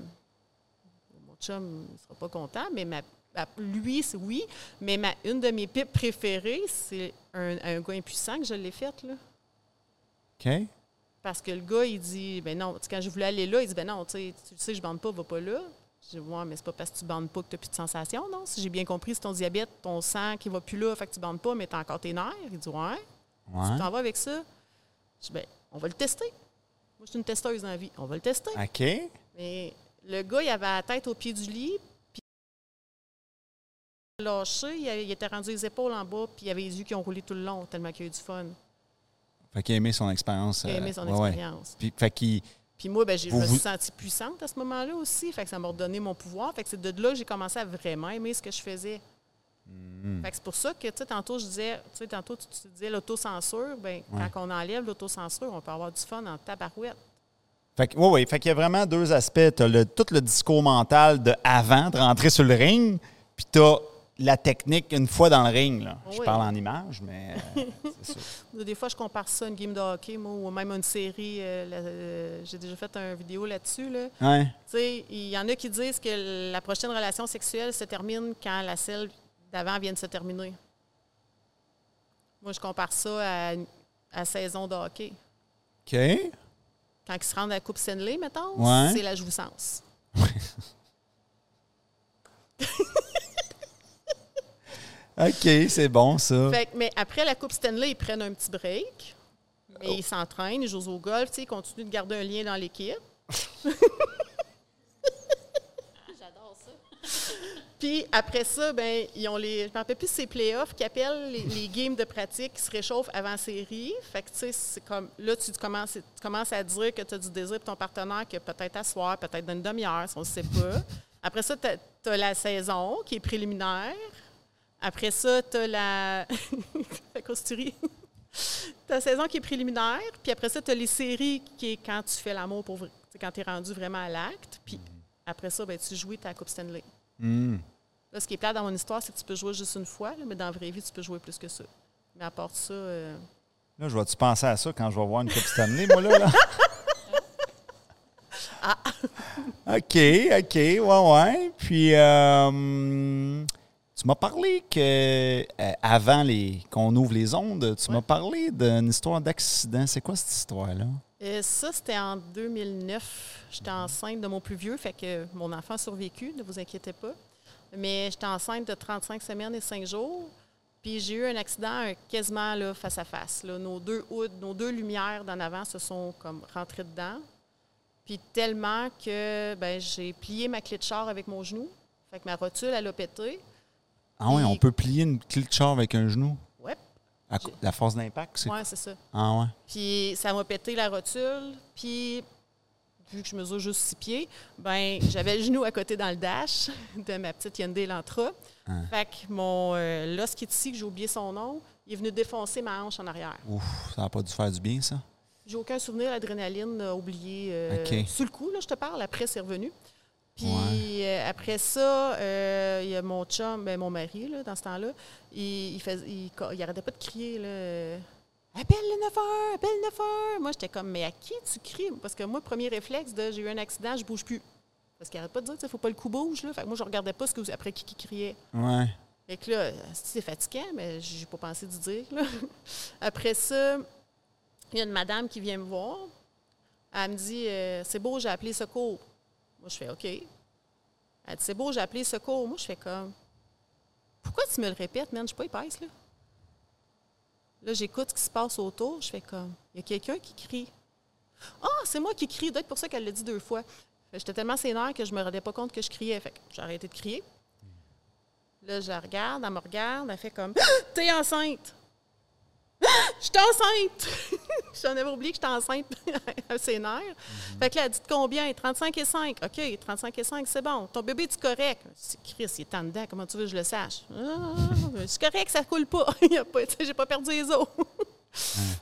mon chum ne sera pas content, mais ma, lui, oui. Mais ma, une de mes pipes préférées, c'est un, un gars impuissant que je l'ai faite. Là. OK. Parce que le gars, il dit, ben non, quand je voulais aller là, il dit, ben non, tu sais, tu sais, je bande pas, va pas là. Je dis, ouais, mais c'est pas parce que tu bandes pas que tu n'as plus de sensation, non? Si j'ai bien compris, c'est ton diabète, ton sang qui va plus là, fait que tu bandes pas, mais tu as encore tes nerfs. Il dit, ouais, Ouais. tu t'en vas avec ça. Je dis, ben, on va le tester. Moi, je suis une testeuse dans la vie. On va le tester. OK. Mais le gars, il avait la tête au pied du lit, puis il a lâché, il, il était rendu les épaules en bas, puis il avait les yeux qui ont roulé tout le long, tellement qu'il a eu du fun. Fait qu'il a aimé son expérience. Il a euh, aimé son ouais, expérience. Puis, fait qu'il. Puis moi, ben, j'ai- je Vous- me suis sentie puissante à ce moment-là aussi. Fait que ça m'a redonné mon pouvoir. Fait que c'est de là que j'ai commencé à vraiment aimer ce que je faisais. Mhm. Fait que c'est pour ça que, tu sais, tantôt, je disais, tu sais, tantôt, tu, tu disais l'autocensure. Ouais. quand on enlève l'autocensure, on peut avoir du fun en tabarouette. Fait que, ouais, ouais. Fait qu'il y a vraiment deux aspects. Tu as le, tout le discours mental de avant de rentrer sur le ring, puis tu as la technique une fois dans le ring. Là. Je parle en image, mais euh. Des fois, je compare ça à une game de hockey, moi, ou même à une série. euh, euh, j'ai déjà fait une vidéo là-dessus. Là. Ouais. Il y en a qui disent que la prochaine relation sexuelle se termine quand la celle d'avant vient de se terminer. Moi, je compare ça à, à saison de hockey. OK. Quand ils se rendent à la Coupe Stanley, mettons, Ouais. c'est la jouissance. OK, c'est bon, ça. Fait que- mais après la Coupe Stanley, ils prennent un petit break. Mais ils s'entraînent, ils jouent au golf, tu sais, ils continuent de garder un lien dans l'équipe. J'adore ça. Puis après ça, ben, ils ont les. Je me rappelle plus si c'est playoffs qui appellent les, les games de pratique qui se réchauffent avant la série. Fait que tu sais, c'est comme. Là, tu commences, tu commences à dire que tu as du désir pour ton partenaire que peut-être à soir, peut-être dans une demi-heure, si on ne sait pas. Après ça, tu as, la saison qui est préliminaire. Après ça, tu as la. Se rit. T'as la saison qui est préliminaire, puis après ça, tu as les séries qui est quand tu fais l'amour pour vrai. Tu quand tu es rendu vraiment à l'acte. Puis après ça, ben, tu joues ta Coupe Stanley. Hmm. Là, ce qui est plat dans mon histoire, c'est que tu peux jouer juste une fois, là, mais dans la vraie vie, tu peux jouer plus que ça. Mais à part ça, euh, Là, je vais-tu penser à ça quand je vais voir une Coupe Stanley, moi, là? là? OK, OK, ouais, ouais. Puis, euh, tu m'as parlé que, euh, avant les, qu'on ouvre les ondes, tu m'as parlé d'une histoire d'accident. C'est quoi cette histoire-là? euh, ça, c'était en 2009. J'étais enceinte de mon plus vieux, fait que mon enfant a survécu, ne vous inquiétez pas. Mais j'étais enceinte de 35 semaines et 5 jours. Puis j'ai eu un accident quasiment là, face à face. là. Nos deux hoods, nos deux lumières d'en avant se sont comme rentrées dedans. Puis tellement que ben, j'ai plié ma clé de char avec mon genou. Fait que ma rotule, elle a pété. Ah oui, on peut plier une clé de char avec un genou? Co- la force d'impact, c'est Ouais, c'est ça. Ah ouais. Puis ça m'a pété la rotule. Puis vu que je mesure juste six pieds, ben j'avais le genou à côté dans le dash de ma petite Hyundai Elantra. Hein. Fait que mon euh, l'os qui est ici, que j'ai oublié son nom, il est venu défoncer ma hanche en arrière. Ouf, ça n'a pas dû faire du bien, ça? J'ai aucun souvenir, l'adrénaline a oublié. euh, OK. Sous le coup, là, je te parle, après c'est revenu. Puis Ouais. euh, après ça, euh, il y a mon chum, ben, mon mari, là, dans ce temps-là, il, il, fais- il, il arrêtait pas de crier. Là, Appelle le 9 heures, appelle le 9 heures. Moi, j'étais comme, mais à qui tu cries? Parce que moi, premier réflexe de j'ai eu un accident, je bouge plus. Parce qu'il arrête pas de dire, il faut pas le coup bouge. Là. Fait que moi, je regardais pas ce que, après qui, qui criait. Ouais. Fait que là, c'est fatigant, mais j'ai pas pensé du dire. là. Après ça, il y a une madame qui vient me voir. Elle me dit euh, C'est beau, j'ai appelé secours. Je fais OK. Elle dit C'est beau, j'ai appelé secours. Moi, je fais comme Pourquoi tu me le répètes, man? Je suis pas épaisse, là. Là, j'écoute ce qui se passe autour. Je fais comme Il y a quelqu'un qui crie. Ah, c'est moi qui crie. Peut-être pour ça qu'elle l'a dit deux fois. J'étais tellement sénère que je me rendais pas compte que je criais. Fait j'ai arrêté de crier. Là, je la regarde, elle me regarde, elle fait comme T'es enceinte! Je suis enceinte! J'en avais oublié que j'étais enceinte à ses nerfs. Fait que là, elle dit combien? 35 et 5. OK, 35 et 5, c'est bon. Ton bébé, tu correct? C'est Chris, il est en dedans, comment tu veux que je le sache? Ah, c'est correct, ça coule pas. J'ai pas perdu les os.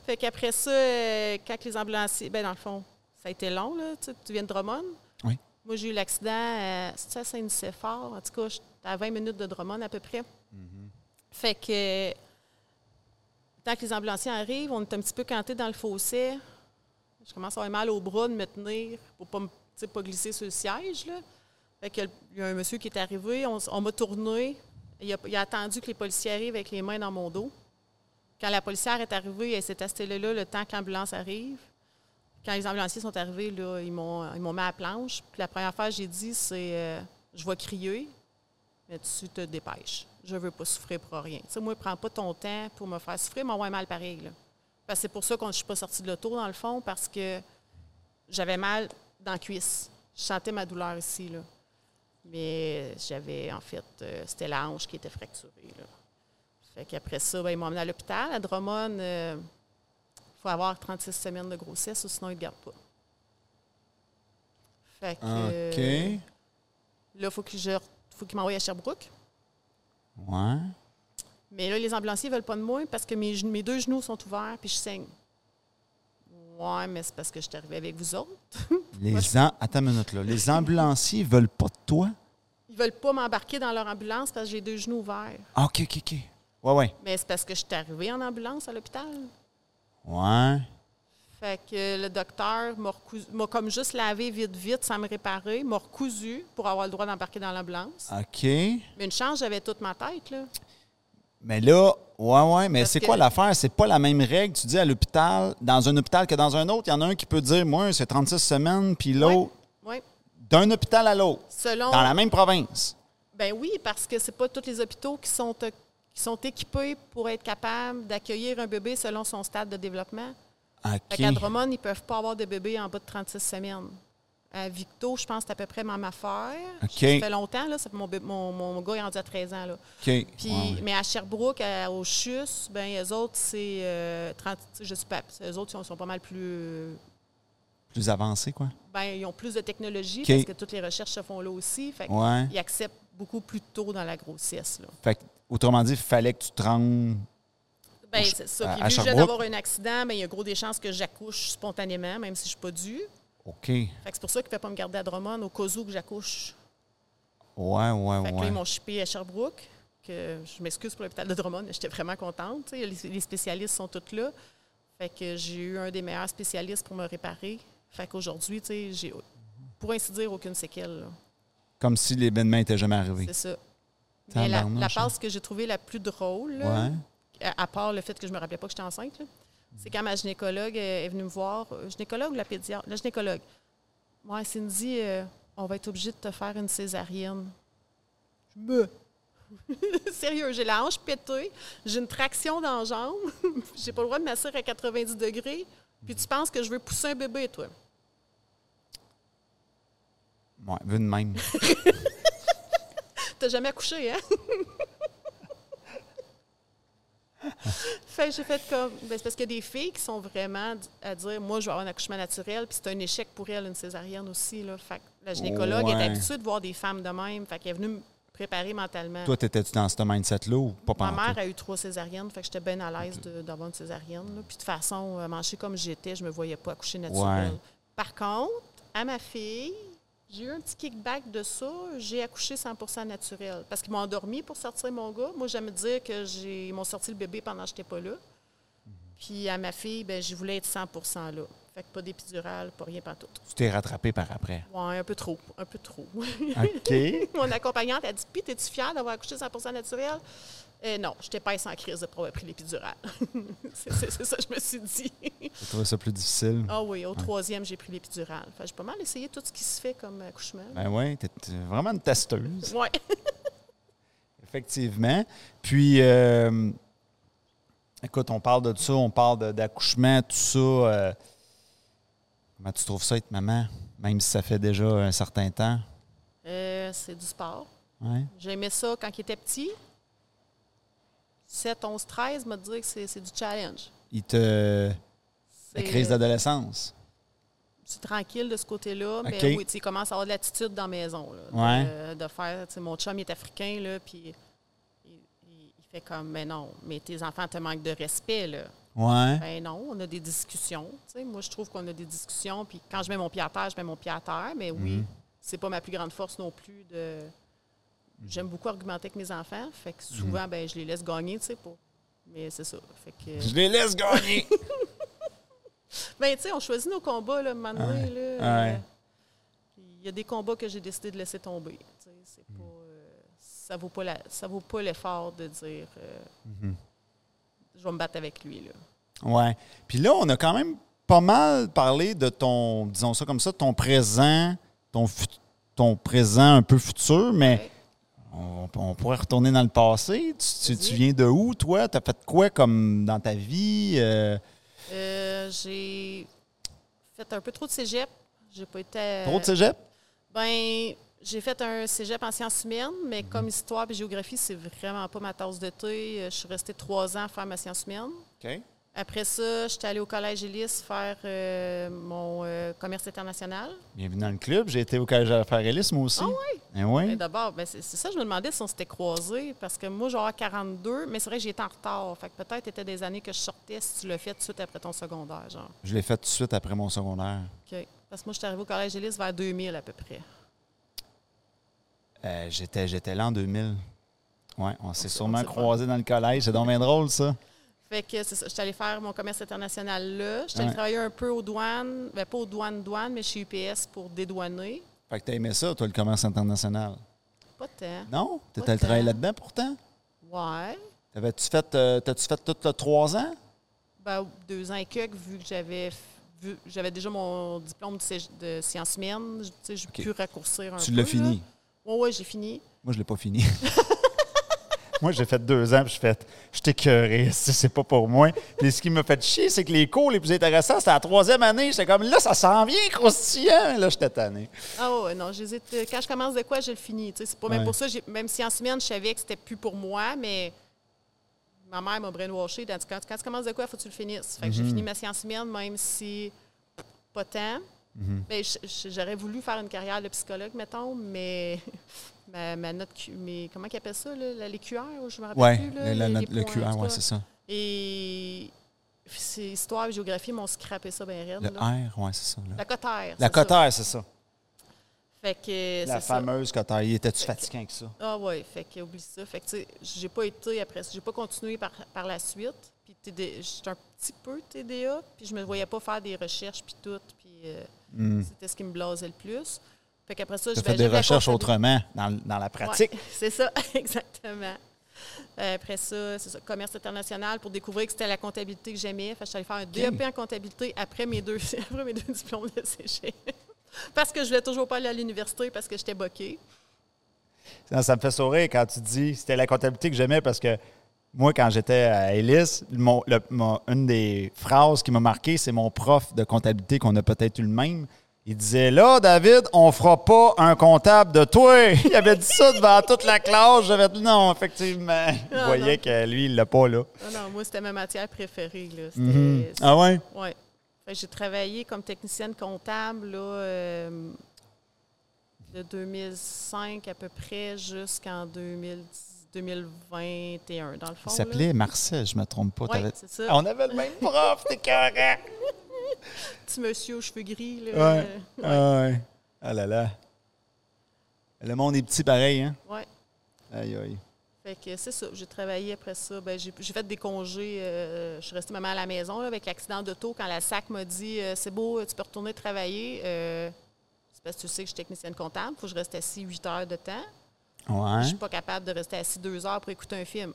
Fait qu'après ça, euh, quand les ambulanciers. Ben, dans le fond, ça a été long, là. Tu viens de Drummond? Oui. Moi, j'ai eu l'accident à, c'est à Saint-Nicéphore? En tout cas, j'étais à 20 minutes de Drummond à peu près. Fait que, tant que les ambulanciers arrivent, on est un petit peu canté dans le fossé. Je commence à avoir mal au bras de me tenir pour pas, pas glisser sur le siège. Là. Il y a un monsieur qui est arrivé, on, m'a tourné. Il a, attendu que les policiers arrivent avec les mains dans mon dos. Quand la policière est arrivée, elle s'est installée là le temps que l'ambulance arrive. Quand les ambulanciers sont arrivés, là, ils m'ont ils m'ont mis à la planche. Puis la première fois j'ai dit, c'est euh, je vais crier, mais tu te dépêches. Je veux pas souffrir pour rien. Tu sais, moi, prends pas ton temps pour me faire souffrir, m'envoie mal pareil. Là. Parce que c'est pour ça que je suis pas sortie de l'auto, dans le fond, parce que j'avais mal dans la cuisse. Je sentais ma douleur ici. Là. Mais j'avais, en fait, euh, c'était la hanche qui était fracturée. Là. Fait qu'après ça, ben, ils m'ont emmené à l'hôpital. À Drummond, il faut avoir 36 semaines de grossesse, ou sinon ils ne gardent pas. Fait que, euh, là, il faut que je- faut qu'ils m'envoient à Sherbrooke. Ouais. Mais là, les ambulanciers ne veulent pas de moi parce que mes, mes deux genoux sont ouverts puis je saigne. Ouais, mais c'est parce que je suis arrivée avec vous autres. Les am- Attends une minute, là. Les ambulanciers veulent pas de toi? Ils veulent pas m'embarquer dans leur ambulance parce que j'ai deux genoux ouverts. Ah, OK, OK, OK. Ouais, ouais. Mais c'est parce que je suis arrivée en ambulance à l'hôpital. Ouais. Fait que le docteur m'a comme juste lavé vite, vite sans me réparer, m'a recousu pour avoir le droit d'embarquer dans l'ambulance. OK. Mais une chance, j'avais toute ma tête, là. Mais là, ouais, ouais, mais c'est que- quoi l'affaire? C'est pas la même règle, tu dis, à l'hôpital, dans un hôpital que dans un autre. Il y en a un qui peut dire, moi, c'est 36 semaines, puis l'autre, Oui. d'un hôpital à l'autre, Selon. dans la même province. Ben oui, parce que c'est pas tous les hôpitaux qui sont, euh, qui sont équipés pour être capables d'accueillir un bébé selon son stade de développement. Fait OK. qu'à Drummond, ils ne peuvent pas avoir de bébé en bas de 36 semaines. À Victo, je pense que c'est à peu près même affaire. Ça fait longtemps, là. Ça fait mon, mon, mon gars est rendu à 13 ans. Là. Puis. Mais à Sherbrooke, à- au CHUS, ben, eux autres, c'est euh, 30, tu sais, je sais pas, eux autres, ils sont, sont pas mal plus. Plus avancé, quoi? Ben, ils ont plus de technologie parce que toutes les recherches se font là aussi. Fait Ouais. ils acceptent beaucoup plus tôt dans la grossesse. Là. Fait autrement dit, il fallait que tu te rendes. Ben, c'est ça. à- Puis, à vu que je viens Sherbrooke? d'avoir un accident, ben, il y a gros des chances que j'accouche spontanément, même si je ne suis pas due. OK. C'est pour ça qu'il ne fait pas me garder à Drummond au cas où que j'accouche. Ouais, ouais, Fait que là, ouais. ils m'ont à Sherbrooke. Que je m'excuse pour l'hôpital de Drummond, mais j'étais vraiment contente. Les, les spécialistes sont tous là. Fait que j'ai eu un des meilleurs spécialistes pour me réparer. Fait qu'aujourd'hui, j'ai, pour ainsi dire, aucune séquelle. là. Comme si l'événement n'était jamais arrivé. C'est ça. Mais la, la hein. passe que j'ai trouvée la plus drôle, Ouais. À, part le fait que je me rappelais pas que j'étais enceinte, là, c'est quand ma gynécologue euh, est venue me voir. Euh, Gynécologue ou la pédiatre? La gynécologue. Moi, Cindy, euh, on va être obligé de te faire une césarienne. Je me. Sérieux, j'ai la hanche pétée, j'ai une traction dans la jambe, j'ai pas le droit de m'asseoir à 90 degrés, puis tu penses que je veux pousser un bébé, toi? Ouais, vu de même. T'as jamais accouché, hein? fait que j'ai fait comme. Ben, c'est parce qu'il y a des filles qui sont vraiment à dire Moi, je vais avoir un accouchement naturel, puis c'est un échec pour elle, une césarienne aussi. Là. Fait que la gynécologue Ouais. est habituée de voir des femmes de même. Fait qu'elle est venue me préparer mentalement. Toi, t'étais-tu dans ce mindset-là ou pas Ma mère a eu trois césariennes, fait que j'étais bien à l'aise d'avoir une césarienne. là. Puis de toute façon, euh, manger comme j'étais, je me voyais pas accoucher naturel. Ouais. Par contre, à ma fille, j'ai eu un petit kickback de ça. J'ai accouché 100% naturel. Parce qu'ils m'ont endormi pour sortir mon gars. Moi, j'aime dire que j'ai m'ont sorti le bébé pendant que j'étais pas là. Puis à ma fille, ben, je voulais être 100% là. Fait que pas d'épidural, pas rien pas tout. Tu t'es rattrapé par après? Ouais, un peu trop, un peu trop. OK. Mon accompagnante a dit Puis, es-tu fière d'avoir accouché 100% naturel? Euh, Non, je n'étais pas sans crise de avoir pris l'épidural. c'est ça que je me suis dit. J'ai trouvé ça plus difficile. Ah oui, au troisième, j'ai pris l'épidural. Fait que J'ai pas mal essayé tout ce qui se fait comme accouchement. Ben oui, t'es vraiment une testeuse. Ouais. Effectivement. Puis, euh, écoute, on parle de ça, on parle d'accouchement, tout ça. euh, comment tu trouves ça être maman, même si ça fait déjà un certain temps? Euh, c'est du sport. Ouais. J'aimais ça quand il était petit. 7, 11, 13, m'a dit que c'est du challenge. Il te. La crise d'adolescence. C'est tranquille de ce côté-là, mais OK. oui, il commence à avoir de l'attitude dans la maison. là, Ouais. de, de faire, mon chum il est africain, là, puis il, il- il fait comme, mais non, mais tes enfants te manquent de respect, là. Ouais. Ben non, on a des discussions. Moi, je trouve qu'on a des discussions, puis quand je mets mon pied à terre, je mets mon pied à terre, mais oui, Mhm. c'est pas ma plus grande force non plus de... J'aime beaucoup argumenter avec mes enfants, fait que Mhm. souvent, ben, je les laisse gagner, tu sais, pour... Mais c'est ça, fait que... Je les laisse gagner. Ben, tu sais, on choisit nos combats, là, moment donné, là. Ouais. euh, Il y a des combats que j'ai décidé de laisser tomber. tu sais, C'est pas, euh, ça vaut pas la, ça vaut pas l'effort de dire euh, Mhm. je vais me battre avec lui. Là. Ouais. Puis là, on a quand même pas mal parlé de ton, disons ça comme ça, ton présent, ton, ton présent un peu futur, mais on, on pourrait retourner dans le passé. Tu, tu- tu Vas-y. viens de où, toi? Tu as fait quoi comme dans ta vie? Euh, Euh, j'ai fait un peu trop de cégep. J'ai pas été. à- trop de cégep? Ben, j'ai fait un cégep en sciences humaines, mais Mhm. comme histoire et géographie, c'est vraiment pas ma tasse de thé. Euh, Je suis restée trois ans à faire ma science humaine. OK. Après ça, j'étais allée au Collège Élis faire euh, mon euh, commerce international. Bienvenue dans le club. J'ai été au collège à faire Ellis, moi aussi. Ah oui? Eh oui? Ben, D'abord, ben, c'est ça, je me demandais si on s'était croisés, parce que moi, j'ai 42, mais c'est vrai que j'étais en retard. Fait que peut-être c'était des années que je sortais si tu l'as fait tout de suite après ton secondaire, genre. Je l'ai fait tout de suite après mon secondaire. OK. Parce que moi, j'étais arrivée au Collège Élis vers 2000 à peu près. Euh, j'étais, j'étais là en 2000. Ouais, on s'est sûrement croisés dans le collège. C'est donc bien drôle, ça. Fait que c'est ça. J'étais allée faire mon commerce international là. J'étais allée Ouais. travailler un peu aux douanes, ben, pas aux douanes-douanes, mais chez UPS pour dédouaner. Fait que t'as aimé ça, toi, le commerce international? Pas tant. Non? T'étais allé travailler là-dedans pourtant? Ouais. T'avais-tu fait, euh, t'as-tu fait tout le trois ans? Ben, deux ans et quelques, vu que j'avais vu- j'avais déjà mon diplôme de, sciences humaines. tu J'ai pu raccourcir un Tu peu. l'as là. fini? Oui, oui, j'ai fini. Moi, je l'ai pas fini. moi, j'ai fait deux ans, puis je fait, je t'écœuré, c'est pas pour moi. Puis ce qui m'a fait chier, c'est que les cours les plus intéressants, c'était la troisième année. J'étais comme, là, ça s'en vient croustillant. Là, j'étais tanné. Ah ouais, non, j'hésite. Quand je commence de quoi, je le finis. C'est pas même Ouais. pour ça, même si en semaine, je savais que c'était plus pour moi, mais ma mère m'a brainwashé. Quand, quand tu commences de quoi, il faut que tu le finisses. Fait que j'ai Mhm. fini ma science semaine, même si pas tant. Mhm. Ben, J'aurais voulu faire une carrière de psychologue, mettons, mais ma, ma note, Q- mais comment ils appellent ça, là, la- les QR, je me rappelle Ouais, plus. là, le, la les- note- les le points, en QR, cas. c'est ça. Et c'est histoire et géographie m'ont scrappé ça bien raide. Le là. R, ouais, c'est ça. là. La cotère. La cotère, c'est ça. Fait que La ça. fameuse cotère. Il était-tu fatiguant avec ça? Ah ouais, fait que oublie ça. Fait que tu sais, j'ai pas été après ça, j'ai pas continué par, par la suite. Puis j'étais un petit peu TDA, puis je me voyais pas faire des recherches puis tout, puis euh, Hmm. c'était ce qui me blasait le plus. Fait qu'après ça, je vais des recherches autrement dans, dans la pratique. Ouais, c'est ça, exactement. Euh, après ça, c'est ça, commerce international pour découvrir que c'était la comptabilité que j'aimais. Fait que je suis allée faire un DEP en comptabilité après mes deux, après mes deux diplômes de CG. parce que je voulais toujours pas aller à l'université parce que j'étais boquée. Ça me fait sourire quand tu dis c'était la comptabilité que j'aimais parce que moi, quand j'étais à Ellis, mon- le- mon- une des phrases qui m'a marqué, c'est mon prof de comptabilité qu'on a peut-être eu le même. Il disait Là, David, on fera pas un comptable de toi. Il avait dit ça devant toute la classe. J'avais dit non, effectivement. Ah, voyais non. que lui, il l'a pas là. Ah non, moi, c'était ma matière préférée. Là. Mhm. Ah ouais? Que J'ai travaillé comme technicienne comptable là, euh, de 2005 à peu près jusqu'en 2010 2021, dans le fond. Il s'appelait Marcel, je me trompe pas. Oui, ça. On avait le même prof, t'es carré. Petit monsieur aux cheveux gris. Là. Ouais. Ah ouais. Ah là là. Le monde est petit pareil, hein? ouais. Aïe, aïe. Fait que c'est ça. J'ai travaillé après ça. Ben, j'ai fait des congés. euh, je suis restée maman à la maison là, avec l'accident d'auto. Quand la SAC m'a dit euh, C'est beau, tu peux retourner travailler. euh, c'est parce que tu sais que je suis technicienne comptable. Il faut que je reste assis 8 heures de temps. Je Ouais. suis pas capable de rester assis deux heures pour écouter un film.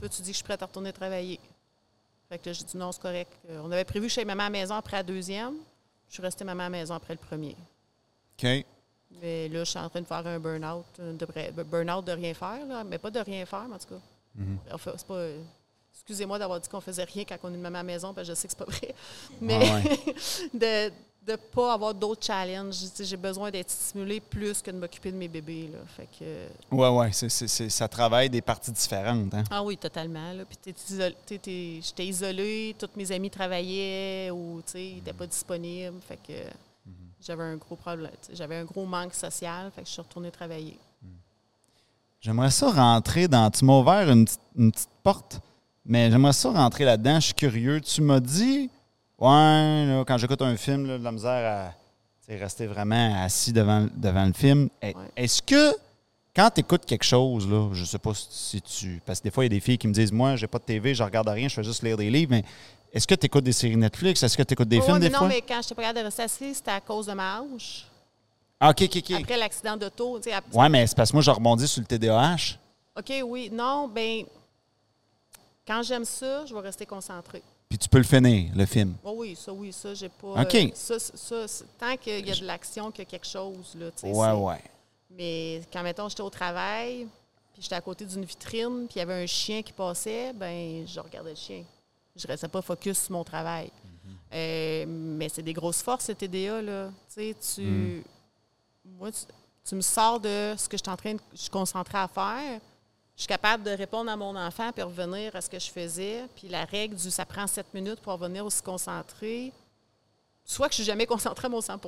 Toi, tu dis que je suis prête à retourner travailler. Fait que là, j'ai dit non, c'est correct. Euh, on avait prévu que je sois maman à la maison après la deuxième. Je suis restée maman à la maison après le premier. OK. Mais là, je suis en train de faire un burn-out. euh, De, vrai- burn-out de rien faire, là, mais pas de rien faire, mais en tout cas. Mhm. Enfin, c'est pas. euh, Excusez-moi d'avoir dit qu'on faisait rien quand on est maman à la maison, parce que je sais que c'est pas vrai. Mais ouais. de ne pas avoir d'autres challenges. J'ai besoin d'être stimulée plus que de m'occuper de mes bébés. Là. Fait que, Ouais, ouais. ça travaille des parties différentes, hein? Ah oui, totalement. Là. Puis j'étais isolée, tous mes amis travaillaient ou ils n'étaient pas disponibles. Fait que j'avais un gros problème. J'avais un gros manque social. Fait que je suis retournée travailler. J'aimerais ça rentrer dans. Tu m'as ouvert une, une petite porte, mais j'aimerais ça rentrer là-dedans. Je suis curieux. Tu m'as dit, ouais, là, quand j'écoute un film, là, de la misère à rester vraiment assis devant, devant le film. Ouais. Est-ce que quand tu écoutes quelque chose, là, je sais pas si tu. Parce que des fois, il y a des filles qui me disent, moi, j'ai pas de TV, je regarde rien, je fais juste lire des livres, mais est-ce que tu écoutes des séries Netflix? Est-ce que tu écoutes des films des non, fois? mais quand je pas capable de rester assise, c'était à cause de ma hanche. Ah, OK, OK, OK. Après l'accident d'auto. tu sais, ap- Ouais, mais c'est parce que moi, je rebondis sur le TDAH. OK, oui. Non, ben quand j'aime ça, je vais rester concentrée. Puis tu peux le finir, le film. Oh oui, ça, oui, ça, j'ai pas. OK. euh, ça, ça, tant qu'il y a de l'action, qu'il y a quelque chose, là, tu sais. Ouais, ouais. Mais quand, mettons, j'étais au travail, puis j'étais à côté d'une vitrine, puis il y avait un chien qui passait, ben je regardais le chien. Je restais pas focus sur mon travail. Euh, mais c'est des grosses forces, le TDA, là. Tu sais, tu... Moi, tu, tu me sors de ce que je suis en train de... Je suis concentrée à faire. Je suis capable de répondre à mon enfant puis revenir à ce que je faisais. Puis la règle du « ça prend sept minutes pour revenir aussi concentré », soit que je suis jamais concentrée à mon 100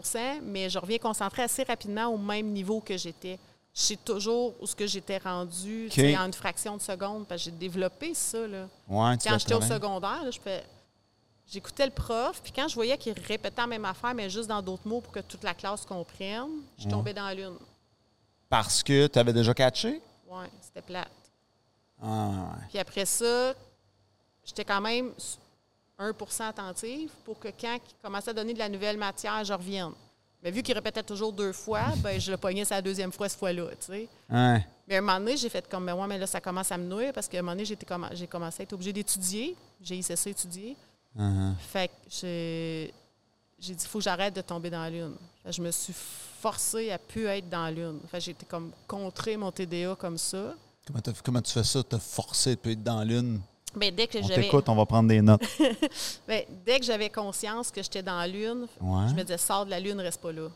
mais je reviens concentrée assez rapidement au même niveau que j'étais. Je sais toujours où ce que j'étais rendue tu sais, OK. en une fraction de seconde, parce que j'ai développé ça. Là. Ouais, Quand j'étais au secondaire, là, je fais- j'écoutais le prof, puis quand je voyais qu'il répétait la même affaire, mais juste dans d'autres mots pour que toute la classe comprenne, je Ouais. tombais dans la lune. Parce que tu avais déjà catché? Ouais, c'était plate. Ah, ouais. Puis après ça, j'étais quand même 1% attentive pour que quand il commençait à donner de la nouvelle matière, je revienne. Mais vu qu'il répétait toujours deux fois, ben je le pognais sa deuxième fois cette fois-là, tu sais. Ouais. Mais à un moment donné, j'ai fait comme, ben ouais, mais là, ça commence à me nuire parce qu'à un moment donné, comm- j'ai commencé à être obligée d'étudier. J'ai cessé d'étudier. Uh-huh. Fait que j'ai dit, il faut que j'arrête de tomber dans la lune. Je me suis forcée à plus être dans la lune. Fait j'ai été comme contrer mon TDA comme ça. Comment, comment tu fais ça, te forcer de être dans l'une? Ben, dès que On t'écoute, on va prendre des notes. ben, dès que j'avais conscience que j'étais dans la lune, Ouais. je me disais sors de la lune, reste pas là.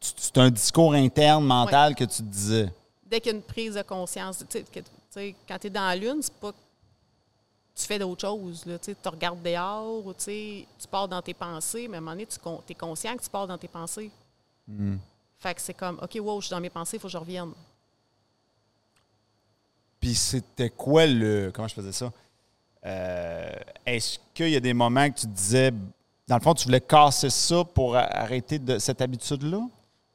C'est un discours interne, mental que tu te disais. Dès qu'il y a une prise de conscience, tu sais, que- tu sais, quand tu es dans la lune, c'est pas que tu fais d'autres choses. Là, tu sais, tu regardes dehors ou tu sais, tu pars dans tes pensées, mais à un moment donné, tu es conscient que tu pars dans tes pensées. Hmm. Fait que c'est comme, OK, wow, je suis dans mes pensées, il faut que je revienne. Puis c'était quoi le. Comment je faisais ça? Euh, Est-ce qu'il y a des moments que tu disais, dans le fond, tu voulais casser ça pour arrêter de cette habitude-là?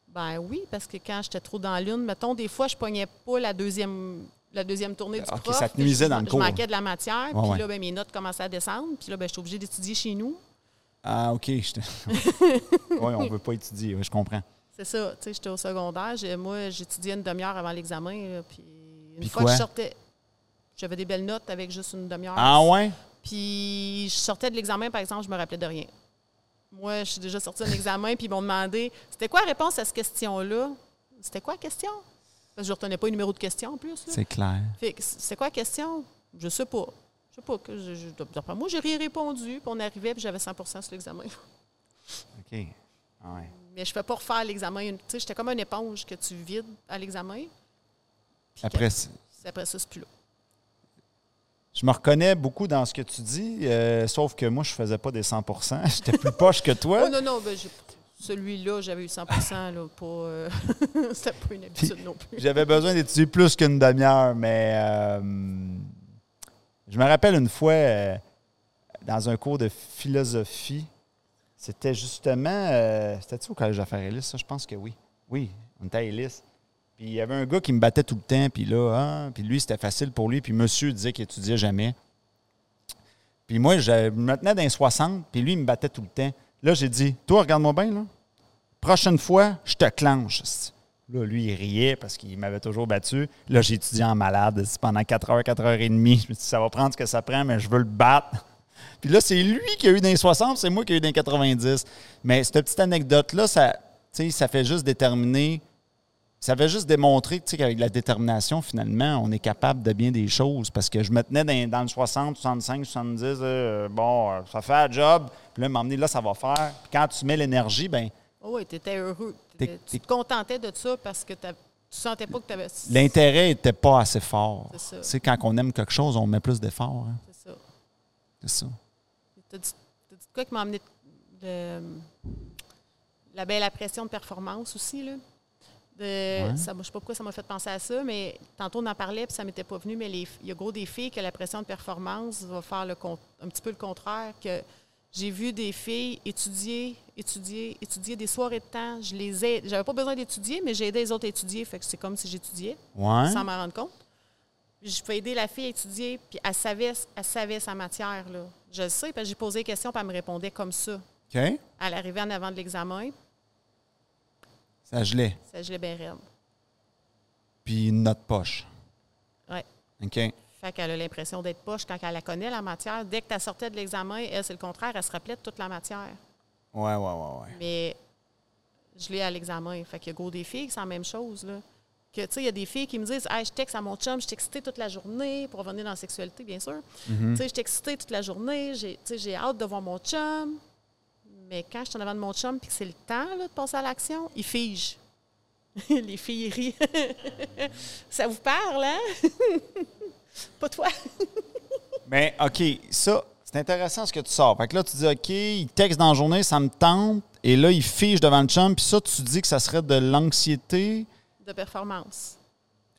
Ben oui, parce que quand j'étais trop dans lune, mettons, des fois, je pognais pas la deuxième, la deuxième tournée du Ok, prof. ça te nuisait je- dans le je cours. manquais de la matière, puis ouais. là, ben, mes notes commençaient à descendre, puis là, ben, j'étais obligée d'étudier chez nous. Ah, OK. oui, on ne veut pas étudier, je comprends. C'est ça, tu sais, j'étais au secondaire. Moi, j'étudiais une demi-heure avant l'examen, puis une Puis fois quoi? que je sortais, j'avais des belles notes avec juste une demi-heure. Ah, ouais? Puis je sortais de l'examen, par exemple, je me rappelais de rien. Moi, je suis déjà sortie d'un examen, puis ils m'ont demandé c'était quoi la réponse à cette question-là? C'était quoi la question? Parce que je ne retenais pas le numéro de question en plus. C'est clair. C'est quoi la question? Je sais pas. Je sais pas. Que je, je, moi, j'ai rien répondu. Puis on arrivait, puis j'avais 100% sur l'examen. OK. Ah ouais. Mais je ne fais pas refaire l'examen. une- Tu sais, j'étais comme une éponge que tu vides à l'examen. Après, après ça, c'est plus là. je me reconnais beaucoup dans ce que tu dis, euh, sauf que moi, je faisais pas des 100% J'étais plus poche que toi. Oh non, non, ben, celui-là, j'avais eu 100 là, pas, euh, C'était pas une habitude non plus. J'avais besoin d'étudier plus qu'une demi-heure, mais euh, je me rappelle une fois, euh, dans un cours de philosophie, c'était justement, c'était-tu au Collège d'affaires Ellis, ça? Je pense que oui. Oui, on était à. Puis il y avait un gars qui me battait tout le temps, puis là, ah, puis lui, c'était facile pour lui, puis monsieur disait qu'il étudiait jamais. Puis moi, je me tenais dans les 60, puis lui, il me battait tout le temps. Là, j'ai dit, toi, regarde-moi bien, là. Prochaine fois, je te clenche. Là, lui, il riait parce qu'il m'avait toujours battu. Là, j'ai étudié en malade pendant 4 heures, 4 heures et demie. Je me suis dit, ça va prendre ce que ça prend, mais je veux le battre. Puis là, c'est lui qui a eu dans les 60, c'est moi qui ai eu dans les 90. Mais cette petite anecdote-là, ça, ça fait juste déterminer, ça fait juste sais, qu'avec la détermination, finalement, on est capable de bien des choses. Parce que je me tenais dans, dans le 60, 65, 70, euh, bon, euh, ça fait un job. Puis là, m'emmener là, ça va faire. Puis quand tu mets l'énergie, ben Oh oui, tu étais heureux. Tu te contentais de ça parce que tu sentais pas que tu avais. l'intérêt n'était pas assez fort. C'est ça. Tu sais, quand on aime quelque chose, on met plus d'efforts. hein. C'est ça. C'est ça. T'as dit, dit quoi qui m'a amené de, la belle impression de performance aussi, là? De, ça, je ne sais pas pourquoi ça m'a fait penser à ça, mais tantôt on en parlait puis ça m'était pas venu, mais les- il y a gros des filles que la pression de performance va faire le un petit peu le contraire, que j'ai vu des filles étudier, étudier, étudier des soirées de temps. Je les ai, j'avais pas besoin d'étudier, mais j'ai aidé les autres à étudier, fait que c'est comme si j'étudiais Ouais. sans m'en rendre compte. Je peux aider la fille à étudier, puis elle savait, elle savait sa matière. Là. Je le sais, parce que j'ai posé des questions, puis elle me répondait comme ça. OK. Elle arrivait en avant de l'examen, Ça gelait. ça gelait bien raide. Puis note poche. Ouais. OK? Fait qu'elle a l'impression d'être poche quand elle la connaît, la matière. Dès que tu sortais de l'examen, elle, c'est le contraire, elle se rappelait de toute la matière. Ouais, ouais, ouais, ouais. Mais je l'ai à l'examen. Fait qu'il y a gros des filles, c'est la même chose. Là. Que, tu sais, il y a des filles qui me disent hey, Je texte à mon chum, je suis excitée toute la journée pour revenir dans la sexualité, bien sûr. Mm-hmm. Tu sais, je suis excitée toute la journée, j'ai hâte de voir mon chum. Mais quand je suis en avant de mon chum puis que c'est le temps là, de passer à l'action, il fige. Les filles rient. Ça vous parle, hein? Pas toi. Mais OK, ça, c'est intéressant ce que tu sors. Fait que là, tu dis OK, il texte dans la journée, ça me tente. Et là, il fige devant le chum. Puis ça, tu dis que ça serait de l'anxiété? De performance.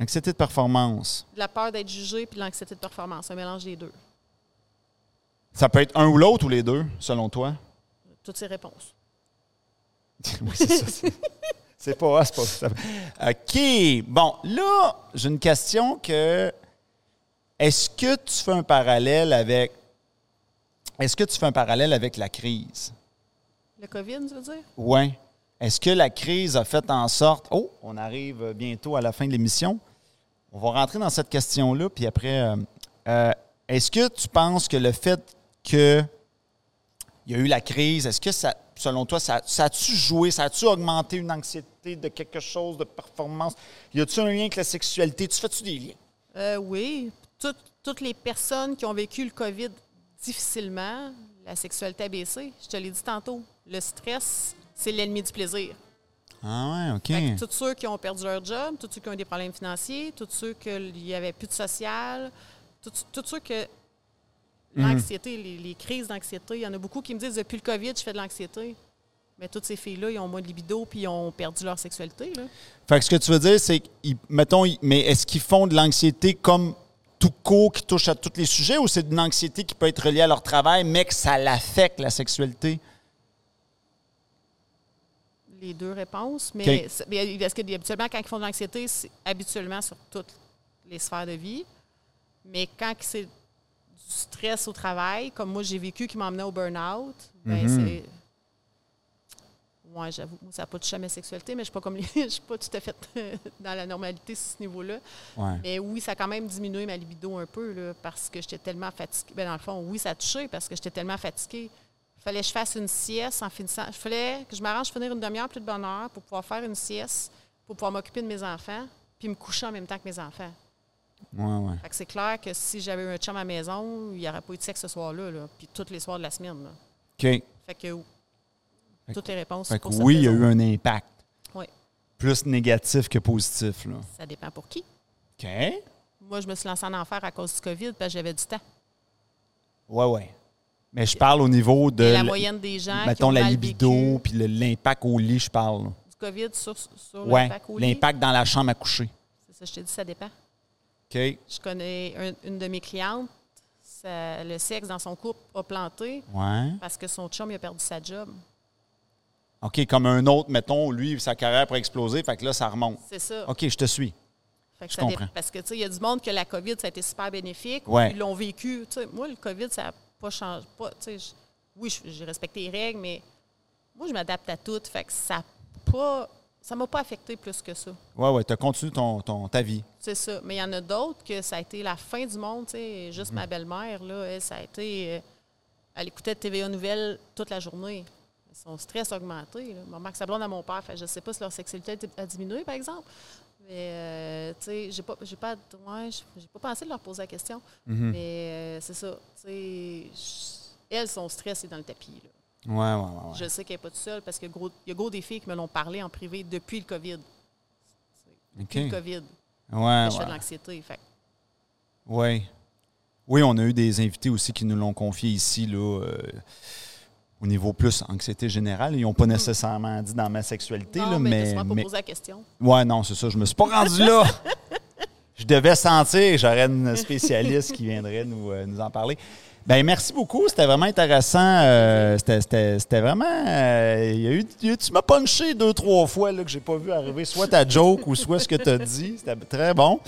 Anxiété de performance. De la peur d'être jugé puis de l'anxiété de performance. Un mélange des deux. Ça peut être un ou l'autre ou les deux, selon toi? Toutes ces réponses. oui, c'est ça. c'est- pas, c'est pas ça. OK. Bon, là, j'ai une question que. Est-ce que tu fais un parallèle avec. Est-ce que tu fais un parallèle avec la crise? Le COVID, tu veux dire? Oui. Est-ce que la crise a fait en sorte. Oh, on arrive bientôt à la fin de l'émission. On va rentrer dans cette question-là, puis après. euh, euh, est-ce que tu penses que le fait que il y a eu la crise, est-ce que ça, selon toi, ça, ça a-tu joué, ça a-tu augmenté une anxiété de quelque chose, de performance? Y a-tu un lien avec la sexualité? Tu fais-tu des liens? Euh, oui. Toutes, toutes les personnes qui ont vécu le COVID difficilement, la sexualité a baissé. Je te l'ai dit tantôt. Le stress, c'est l'ennemi du plaisir. Ah ouais, OK. Fait que tous ceux qui ont perdu leur job, tous ceux qui ont eu des problèmes financiers, tous ceux qu'il n'y avait plus de social, tous, tous ceux que l'anxiété, les, les crises d'anxiété, il y en a beaucoup qui me disent depuis le COVID, je fais de l'anxiété. Mais toutes ces filles-là, ils ont moins de libido puis ils ont perdu leur sexualité. Là. Fait que ce que tu veux dire, c'est mettons, mais est-ce qu'ils font de l'anxiété comme tout court qui touche à tous les sujets ou c'est une anxiété qui peut être reliée à leur travail, mais que ça l'affecte, la sexualité? Les deux réponses. Mais, mais parce que habituellement, quand ils font de l'anxiété, c'est habituellement sur toutes les sphères de vie. Mais quand c'est stress au travail, comme moi j'ai vécu qui m'emmenait au burn-out, ben Mhm. c'est. Ouais, j'avoue, moi, ça n'a pas touché à ma sexualité, mais je ne suis pas comme les- je suis pas tout à fait dans la normalité sur ce niveau-là. Ouais. Mais oui, ça a quand même diminué ma libido un peu là, parce que j'étais tellement fatiguée. Ben, dans le fond, oui, ça a touché parce que j'étais tellement fatiguée. Il fallait que je fasse une sieste en finissant. Il fallait que je m'arrange finir une demi-heure plus de bonne heure pour pouvoir faire une sieste, pour pouvoir m'occuper de mes enfants, puis me coucher en même temps que mes enfants. Ouais, ouais. Fait que c'est clair que si j'avais eu un chum à la maison, il n'y aurait pas eu de sexe ce soir-là, là, puis tous les soirs de la semaine. là. OK. Fait que Fait toutes les réponses Fait que oui, il y a eu un impact. Oui. Plus négatif que positif, là. Ça dépend pour qui. OK. Moi, je me suis lancée en enfer à cause du COVID parce que j'avais du temps. Ouais, ouais. Mais je parle au niveau de. Et la moyenne des gens qui Mettons ont la mal libido, puis le- l'impact au lit, je parle. là. du COVID sur, sur Ouais. l'impact au lit. L'impact dans la chambre à coucher. C'est ça, je t'ai dit, ça dépend. Je connais un- une de mes clientes, ça- le sexe dans son couple a planté Ouais. parce que son chum il a perdu sa job. OK, comme un autre, mettons, lui, sa carrière pourrait exploser, fait que là, ça remonte. C'est ça. OK, je te suis. Fait que je ça dé- comprends. Parce que, tu sais, il y a du monde que la COVID, ça a été super bénéfique. Ouais. Ils l'ont vécu. Moi, le COVID, ça n'a pas changé. Pas, oui, j'ai respecté les règles, mais moi, je m'adapte à tout. Fait que ça ne pas, ça m'a pas affecté plus que ça. Ouais, ouais, tu as continué ton, ton, ta vie. C'est ça. Mais il y en a d'autres que ça a été la fin du monde. tu sais. Juste ma belle-mère, là, elle, ça a été. euh, elle écoutait TVA Nouvelles toute la journée. Son stress a augmenté. Là. Mon Max Sablon à mon père. Fait, je ne sais pas si leur sexualité a diminué, par exemple. Mais, euh, tu sais, j'ai pas, j'ai pas, ouais, j'ai j'ai pas pensé de leur poser la question. Mhm. Mais euh, c'est ça. Tu sais, je- elle, son stress est dans le tapis. là. Ouais, ouais, ouais. ouais. Je sais qu'elle n'est pas toute seule parce qu'il y a gros des filles qui me l'ont parlé en privé depuis le COVID. OK. Depuis le COVID. Ouais, je fais de l'anxiété. Ouais. Oui, on a eu des invités aussi qui nous l'ont confié ici, là, euh, au niveau plus anxiété générale. Ils n'ont pas nécessairement dit dans ma sexualité, non, là, mais, mais. poser la question. Ouais, non, c'est ça. Je me suis pas rendu là. Je devais sentir j'aurais une spécialiste qui viendrait nous, euh, nous en parler. Ben merci beaucoup. C'était vraiment intéressant. Euh, c'était- vraiment. euh, il y a eu, y a tu m'as punché deux, trois fois là, que j'ai pas vu arriver, soit ta joke ou soit ce que tu as dit. C'était très bon.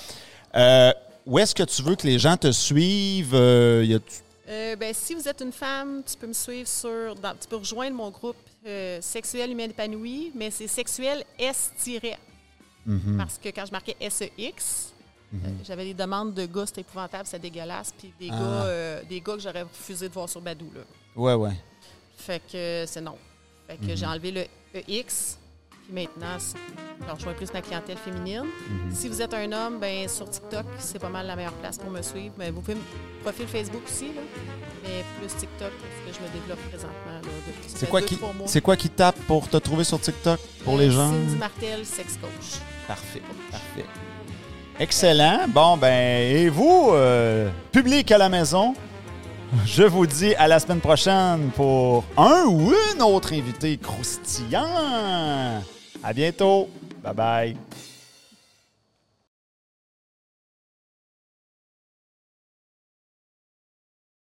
Euh, où est-ce que tu veux que les gens te suivent? Y a- ben, si vous êtes une femme, tu peux me suivre sur. dans- tu peux rejoindre mon groupe Sexuel Humain Épanoui, mais c'est Sexuel S- Mhm. Parce que quand je marquais SEX, euh, j'avais des demandes de gars, c'était épouvantable, c'était dégueulasse, puis des, Ah. gars, euh, des gars que j'aurais refusé de voir sur Badou. Là. Ouais, ouais. Fait que euh, c'est non. Fait que j'ai enlevé le EX. Puis maintenant, je vois plus ma clientèle féminine. Si vous êtes un homme, ben sur TikTok, c'est pas mal la meilleure place pour me suivre. Mais vous pouvez me profil Facebook aussi, là. mais plus TikTok, parce que je me développe présentement. C'est quoi, qui, quoi qui tape pour te trouver sur TikTok pour Euh, les gens? Cindy Martel, sex coach. Parfait, parfait. Excellent. Bon, ben, et vous, euh, public à la maison, je vous dis à la semaine prochaine pour un ou une autre invité croustillant. À bientôt. Bye bye.